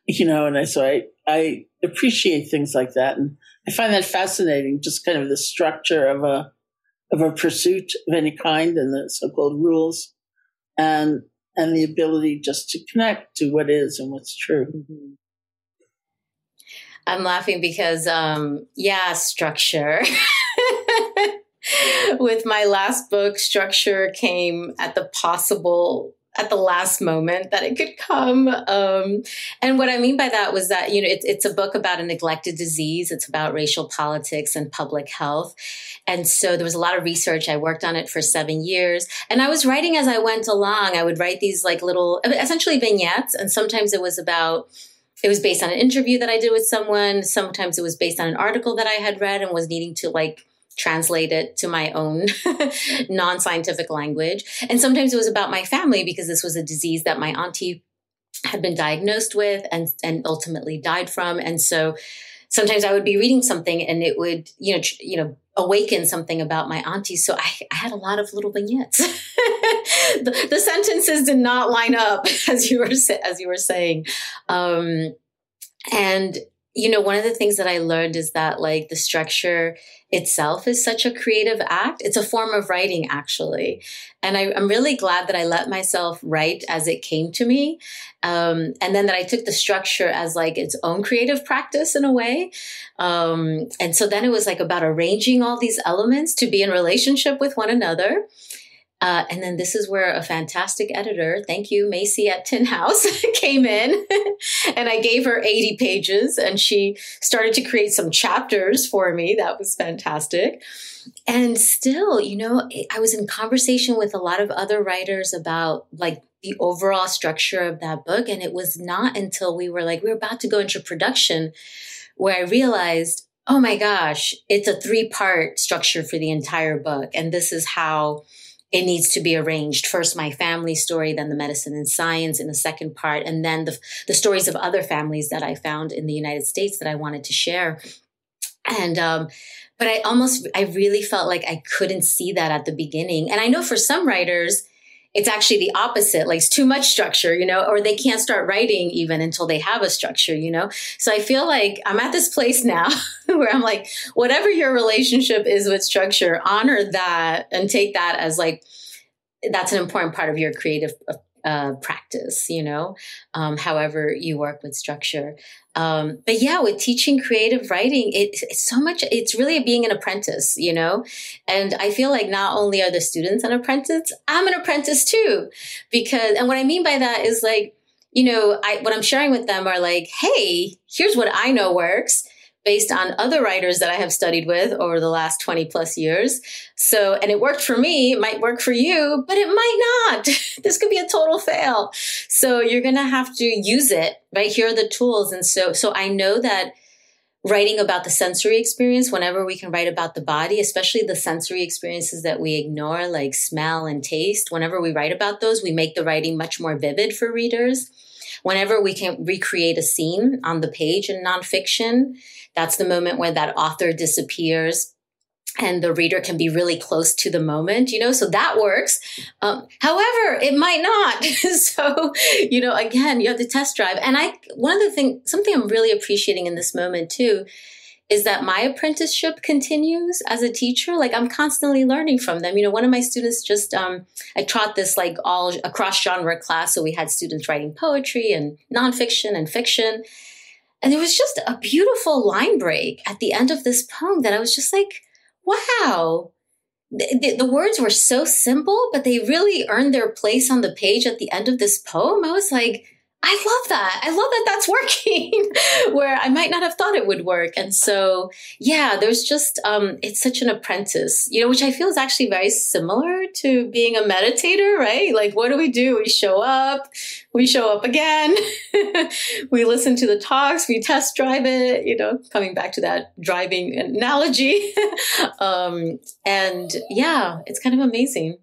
[SPEAKER 1] you know, and I, so I, I appreciate things like that. And I find that fascinating, just kind of the structure of a, of a pursuit of any kind and the so-called rules and, and the ability just to connect to what is and what's true. Mm-hmm.
[SPEAKER 4] I'm laughing because, um, yeah, structure. <laughs> With my last book, structure came at the possible at the last moment that it could come. Um, and what I mean by that was that, you know, it, it's a book about a neglected disease. It's about racial politics and public health. And so there was a lot of research. I worked on it for seven years and I was writing as I went along. I would write these like little, essentially vignettes. And sometimes it was about, it was based on an interview that I did with someone. Sometimes it was based on an article that I had read and was needing to like translate it to my own <laughs> non scientific language. And sometimes it was about my family because this was a disease that my auntie had been diagnosed with and, and ultimately died from. And so sometimes I would be reading something and it would, you know, you know, awaken something about my auntie. So I, I had a lot of little vignettes. <laughs> the, the, sentences did not line up <laughs> as you were as you were saying, um, and you know, one of the things that I learned is that like the structure itself is such a creative act. It's a form of writing, actually. And I, am really glad that I let myself write as it came to me. Um, and then that I took the structure as like its own creative practice in a way. Um, and so then it was like about arranging all these elements to be in relationship with one another. Uh, and then this is where a fantastic editor, thank you, Masie at Tin House, <laughs> came in <laughs> and I gave her 80 pages and she started to create some chapters for me. That was fantastic. And still, you know, I was in conversation with a lot of other writers about like the overall structure of that book. And it was not until we were like, we were about to go into production where I realized, oh my gosh, it's a three part structure for the entire book. And this is how it needs to be arranged. First, my family story, then the medicine and science in the second part, and then the, the stories of other families that I found in the United States that I wanted to share. And, um, but I almost, I really felt like I couldn't see that at the beginning. And I know for some writers, it's actually the opposite like it's too much structure you know or they can't start writing even until they have a structure you know? So i feel like i'm at this place <laughs> now where i'm like whatever your relationship is with structure honor that and take that as like that's an important part of your creative uh, practice, you know, um, however you work with structure. Um, but yeah, with teaching creative writing, it, it's so much, it's really being an apprentice, you know? And I feel like not only are the students an apprentice, I'm an apprentice too. Because, and what I mean by that is like, you know, I, what I'm sharing with them are like, hey, here's what I know works based on other writers that I have studied with over the last 20 plus years. So, and it worked for me, it might work for you, but it might not. <laughs> this could be a total fail. So you're going to have to use it, right? Here are the tools. And so, so I know that writing about the sensory experience, whenever we can write about the body, especially the sensory experiences that we ignore, like smell and taste, whenever we write about those, we make the writing much more vivid for readers. Whenever we can recreate a scene on the page in nonfiction, that's the moment where that author disappears and the reader can be really close to the moment, you know, so that works. Um, however, it might not. <laughs> so, you know, again, you have to test drive. And I, one of the things, something I'm really appreciating in this moment too, is that my apprenticeship continues as a teacher. Like I'm constantly learning from them. You know, one of my students just, um, I taught this like all across genre class. So we had students writing poetry and nonfiction and fiction. And there was just a beautiful line break at the end of this poem that I was just like, wow. The, the, the, words were so simple, but they really earned their place on the page at the end of this poem. I was like, I love that. I love that that's <laughs> working where I might not have thought it would work. And so, yeah, there's just, um, it's such an apprentice, you know, which I feel is actually very similar to being a meditator, right? Like, what do we do? We show up, we show up again, <laughs> we listen to the talks, we test drive it, you know, coming back to that driving analogy. <laughs> um, and yeah, it's kind of amazing.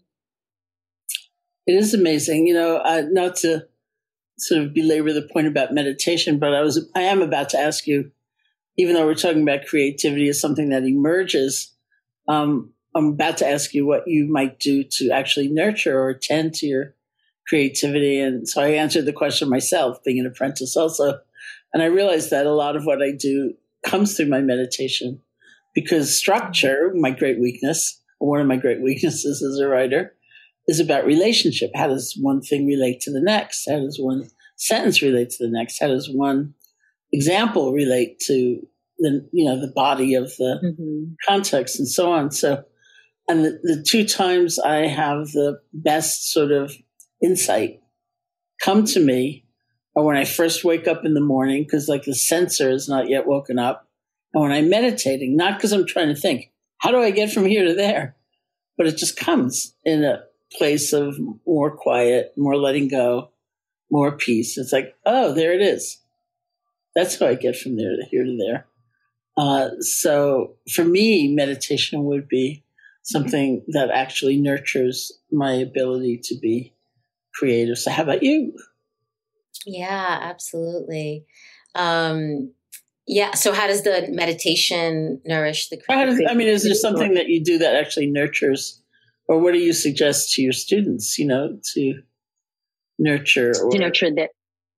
[SPEAKER 1] It is amazing, you know, uh, not to, sort of belabor the point about meditation, but I was I am about to ask you, even though we're talking about creativity as something that emerges, um, I'm about to ask you what you might do to actually nurture or tend to your creativity. And so I answered the question myself, being an apprentice also. And I realized that a lot of what I do comes through my meditation because structure, my great weakness, one of my great weaknesses as a writer, is about relationship. How does one thing relate to the next? How does one sentence relate to the next? How does one example relate to the you know the body of the mm-hmm. context and so on? So, and the, the two times I have the best sort of insight come to me are when I first wake up in the morning because like the censor is not yet woken up, and when I'm meditating, not because I'm trying to think how do I get from here to there, but it just comes in a place of more quiet, more letting go, more peace. It's like, oh, there it is. That's how I get from there to here to there. Uh, so for me, meditation would be something that actually nurtures my ability to be creative. So how about you?
[SPEAKER 4] Yeah, absolutely. Um, yeah. So how does the meditation nourish the?
[SPEAKER 1] Does, I mean, is there something that you do that actually nurtures or what do you suggest to your students, you know, to nurture
[SPEAKER 3] or to nurture the,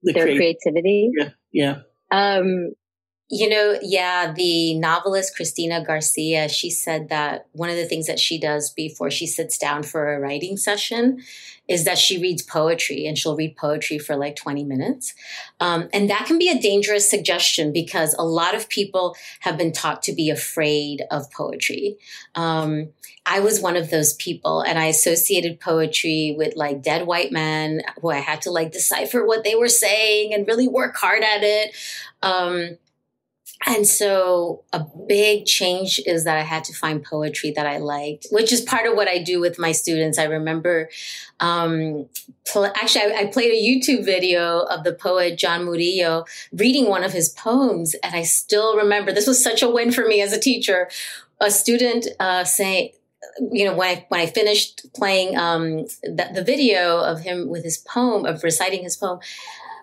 [SPEAKER 3] the their creativity?
[SPEAKER 1] Yeah. Yeah.
[SPEAKER 3] Um,
[SPEAKER 4] you know, yeah, the novelist Cristina Garcia, she said that one of the things that she does before she sits down for a writing session is that she reads poetry and she'll read poetry for like 20 minutes. Um, and that can be a dangerous suggestion because a lot of people have been taught to be afraid of poetry. Um, I was one of those people and I associated poetry with like dead white men who I had to like decipher what they were saying and really work hard at it. Um, and so a big change is that I had to find poetry that I liked, which is part of what I do with my students. I remember, um, pl- actually, I, I, played a YouTube video of the poet John Murillo reading one of his poems. And I still remember this was such a win for me as a teacher. A student, uh, saying, you know, when I, when I finished playing, um, the, the video of him with his poem, of reciting his poem,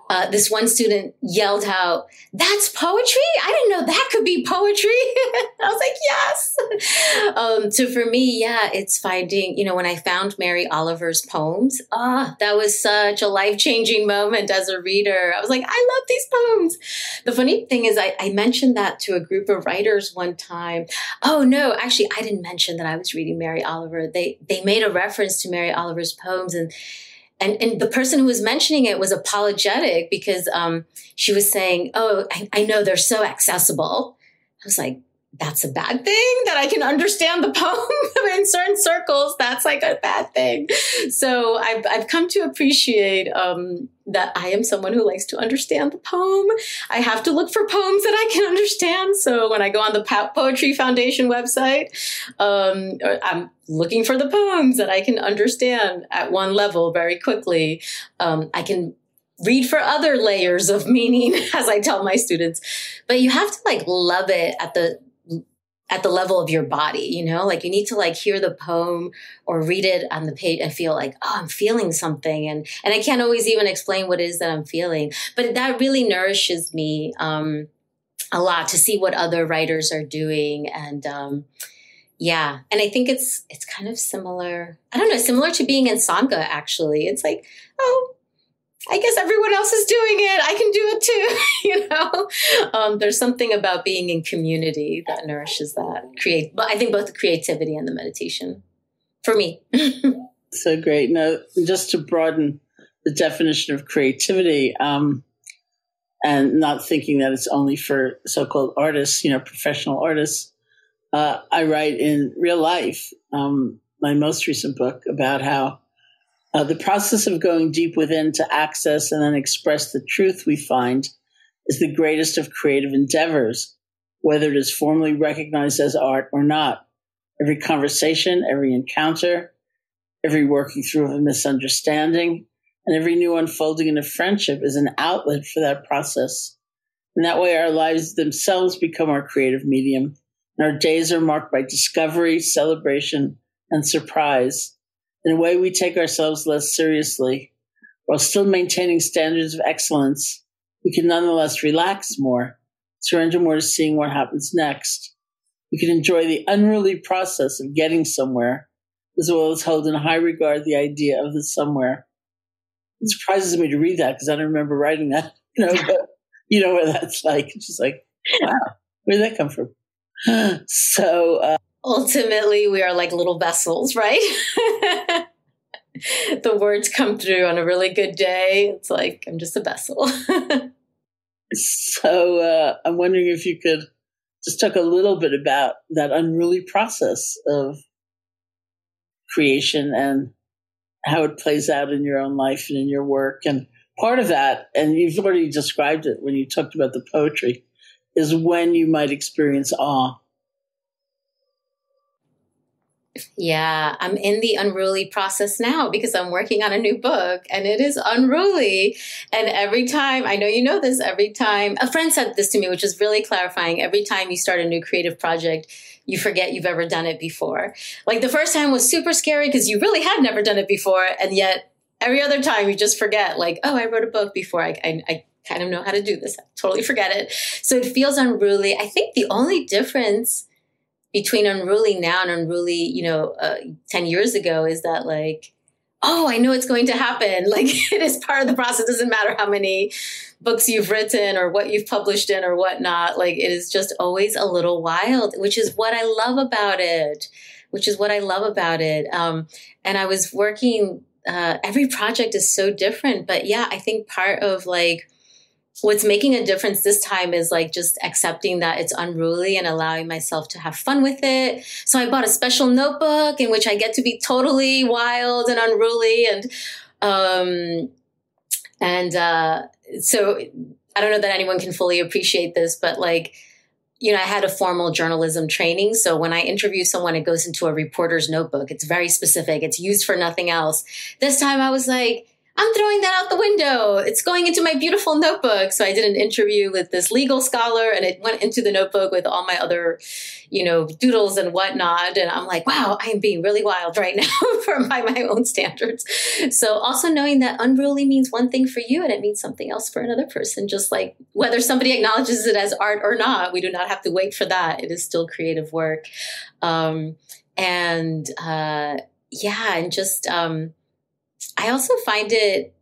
[SPEAKER 4] uh, this one student yelled out, "That's poetry! I didn't know that could be poetry." <laughs> I was like, "Yes." <laughs> Um, so for me, yeah, it's finding. You know, when I found Mary Oliver's poems, ah, oh, that was such a life changing moment as a reader. I was like, "I love these poems." The funny thing is, I, I mentioned that to a group of writers one time. Oh no, actually, I didn't mention that I was reading Mary Oliver. They they made a reference to Mary Oliver's poems and and, and the person who was mentioning it was apologetic because um, she was saying, "Oh, I, I know they're so accessible." I was like, that's a bad thing that I can understand the <laughs> poem <laughs> in certain circles. That's like a bad thing. So I've, I've come to appreciate um, that I am someone who likes to understand the poem. I have to look for poems that I can <laughs> understand. So when I go on the Poetry Foundation website, um, I'm looking for the poems that I can understand at one level very quickly. Um, I can read for other layers of meaning as I tell my students. But you have to like love it at the at the level of your body, you know, like you need to like hear the poem or read it on the page and feel like, oh, I'm feeling something. And, and I can't always even explain what it is that I'm feeling, but that really nourishes me, um, a lot to see what other writers are doing. And, um, yeah. And I think it's, it's kind of similar. I don't know, similar to being in Sangha, actually. It's like, oh, I guess everyone else is doing it. I can do it too. <laughs> you know, um, there's something about being in community that nourishes that. Create, but I think both the creativity and the meditation for me. <laughs>
[SPEAKER 1] so great. Now, just to broaden the definition of creativity, um, and not thinking that it's only for so-called artists, you know, professional artists. Uh, I write in real life, um, my most recent book about how uh, the process of going deep within to access and then express the truth we find is the greatest of creative endeavors, whether it is formally recognized as art or not. Every conversation, every encounter, every working through of a misunderstanding, and every new unfolding in a friendship is an outlet for that process. In that way, our lives themselves become our creative medium, and our days are marked by discovery, celebration, and surprise. In a way, we take ourselves less seriously. While still maintaining standards of excellence, we can nonetheless relax more, surrender more to seeing what happens next. We can enjoy the unruly process of getting somewhere, as well as hold in high regard the idea of the somewhere. it surprises me to read that because I don't remember writing that. <laughs> You know, but you know what that's like. It's just like, wow, where did that come from? <gasps> So uh,
[SPEAKER 4] ultimately, we are like little vessels, right? <laughs> the words come through on a really good day. It's like I'm just a vessel. <laughs>
[SPEAKER 1] so uh, I'm wondering if you could just talk a little bit about that unruly process of creation and how it plays out in your own life and in your work. And part of that, and you've already described it when you talked about the poetry, is when you might experience awe
[SPEAKER 4] yeah, I'm in the unruly process now because I'm working on a new book and it is unruly. And every time, I know you know this, every time, a friend said this to me, which is really clarifying. Every time you start a new creative project, you forget you've ever done it before. Like the first time was super scary because you really had never done it before. And yet every other time you just forget, like, oh, I wrote a book before. I, I, I kind of know how to do this. I totally forget it. So it feels unruly. I think the only difference between unruly now and unruly, you know, uh, 10 years ago is that like, oh, I know it's going to happen. <laughs> Like it is part of the process. It doesn't matter how many books you've written or what you've published in or whatnot. Like it is just always a little wild, which is what I love about it, which is what I love about it. Um, and I was working, uh, every project is so different, but yeah, I think part of like, what's making a difference this time is like just accepting that it's unruly and allowing myself to have fun with it. So I bought a special notebook in which I get to be totally wild and unruly and um and uh so I don't know that anyone can fully appreciate this, but like you know, I had a formal journalism training. So when I interview someone, it goes into a reporter's notebook. It's very specific. It's used for nothing else. This time I was like, I'm throwing that out the window. It's going into my beautiful notebook. So I did an interview with this legal scholar and it went into the notebook with all my other, you know, doodles and whatnot. And I'm like, wow, I am being really wild right <laughs> now by my own standards. So also knowing that unruly means one thing for you and it means something else for another person. Just like whether somebody acknowledges it as art or not, we do not have to wait for that. It is still creative work. Um, and, uh, yeah, and just, um, I also find it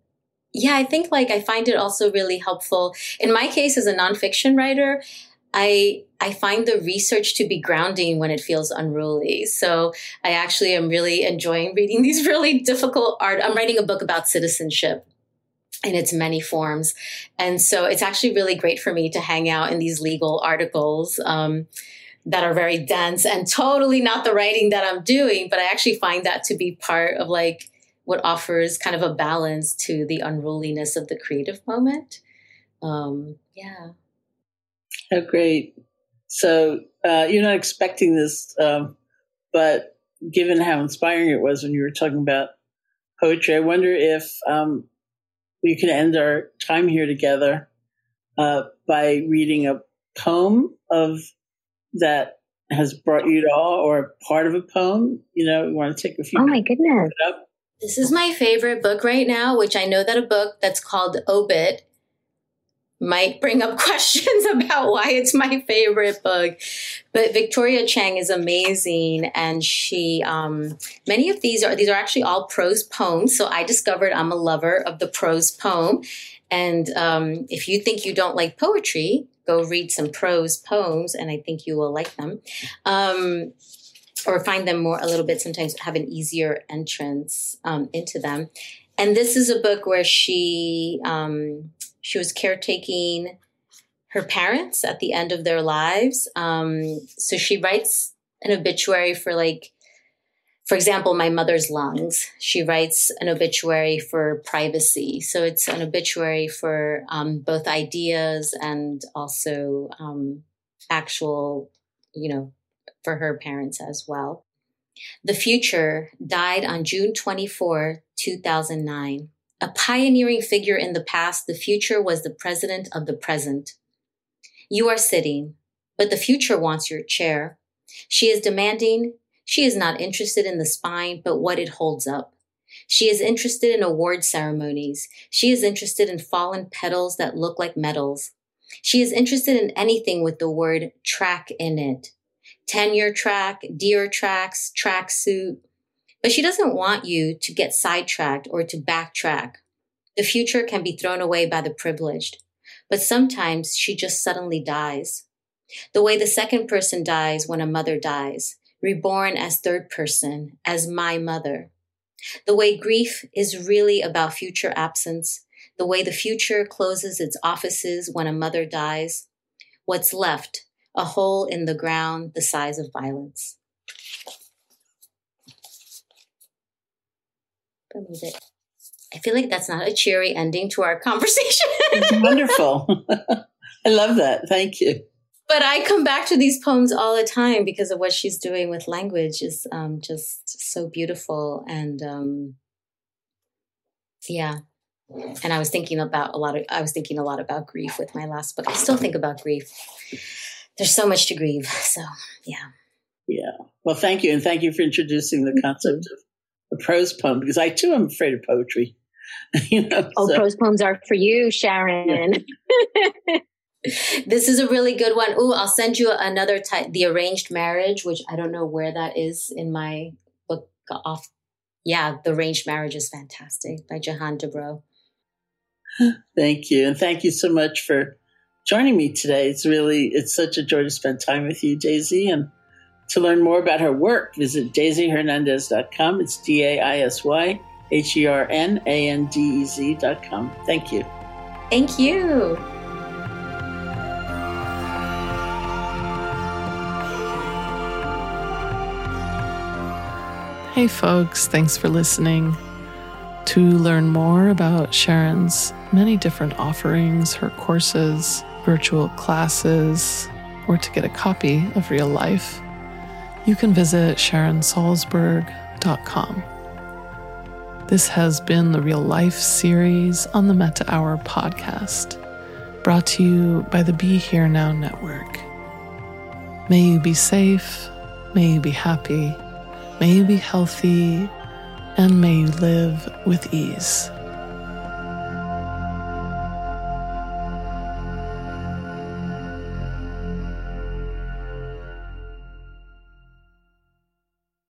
[SPEAKER 4] yeah, I think like I find it also really helpful. In my case as a nonfiction writer, I I find the research to be grounding when it feels unruly. So I actually am really enjoying reading <laughs> these really difficult art. I'm writing a book about citizenship in its many forms. And so it's actually really great for me to hang out in these legal articles. Um, that are very dense and totally not the writing that I'm doing, but I actually find that to be part of like what offers kind of a balance to the unruliness of the creative moment. Um, yeah.
[SPEAKER 1] Oh, great. So uh, you're not expecting this, um, but given how inspiring it was when you were talking about poetry, I wonder if um, we can end our time here together uh, by reading a poem of that has brought you to awe or part of a poem. You know, you want to take a few.
[SPEAKER 3] Oh my goodness!
[SPEAKER 4] This is my favorite book right now, which I know that a book that's called Obit might bring up <laughs> questions about why it's my favorite book. But Victoria Chang is amazing, and she um, many of these are these are actually all prose poems. So I discovered I'm a lover of the prose poem, and um, if you think you don't like poetry, go read some prose poems, and I think you will like them. Um, or find them more a little bit sometimes have an easier entrance um, into them. And this is a book where she um, she was caretaking her parents at the end of their lives. Um, so she writes an obituary for like for example my mother's lungs. She writes an obituary for privacy. So it's an obituary for um, both ideas and also um, actual you know for her parents as well. The Future died on June 24, 2009. A pioneering figure in the past, the future was the president of the present. You are sitting, but the future wants your chair. She is demanding. She is not interested in the spine, but what it holds up. She is interested in award ceremonies. She is interested in fallen petals that look like medals. She is interested in anything with the word track in it tenure track, deer tracks, track suit. But she doesn't want you to get sidetracked or to backtrack. The future can be thrown away by the privileged, but sometimes she just suddenly dies. The way the second person dies when a mother dies, reborn as third person, as my mother. The way grief is really about future absence, the way the future closes its offices when a mother dies. What's left? A hole in the ground the size of violence. I feel like that's not a cheery ending to our <laughs> conversation.
[SPEAKER 1] wonderful. <laughs> I love that. Thank you.
[SPEAKER 4] But I come back to these poems all the time because of what she's doing with language is um, just so beautiful and um, yeah. And I was thinking about a lot of I was thinking a lot about grief with my last book. I still think about grief. There's so much to grieve. <laughs> So yeah.
[SPEAKER 1] Yeah. Well, thank you, and thank you for introducing the concept of a prose poem because I too am afraid of poetry. <laughs>
[SPEAKER 3] you know, oh, so. prose poems are for you, Sharon. <laughs>
[SPEAKER 4] this is a really good one. Ooh, I'll send you another type, The Arranged Marriage, which I don't know where that is in my book off. Yeah, The Arranged Marriage is fantastic by Jehanne Dubrow. <gasps>
[SPEAKER 1] Thank you. And thank you so much for joining me today. It's really, it's such a joy to spend time with you, Daisy. And to learn more about her work, visit daisyhernandez.com. It's D A I S Y H E R N A N D E Z.com. Thank you.
[SPEAKER 4] Thank you.
[SPEAKER 2] Hey, folks, thanks for listening. To learn more about Sharon's many different offerings, her courses, virtual classes, or to get a copy of Real Life, you can visit SharonSalzberg.com. This has been the Real Life series on the Metta Hour podcast, brought to you by the Be Here Now Network. May you be safe, may you be happy, may you be healthy, and may you live with ease.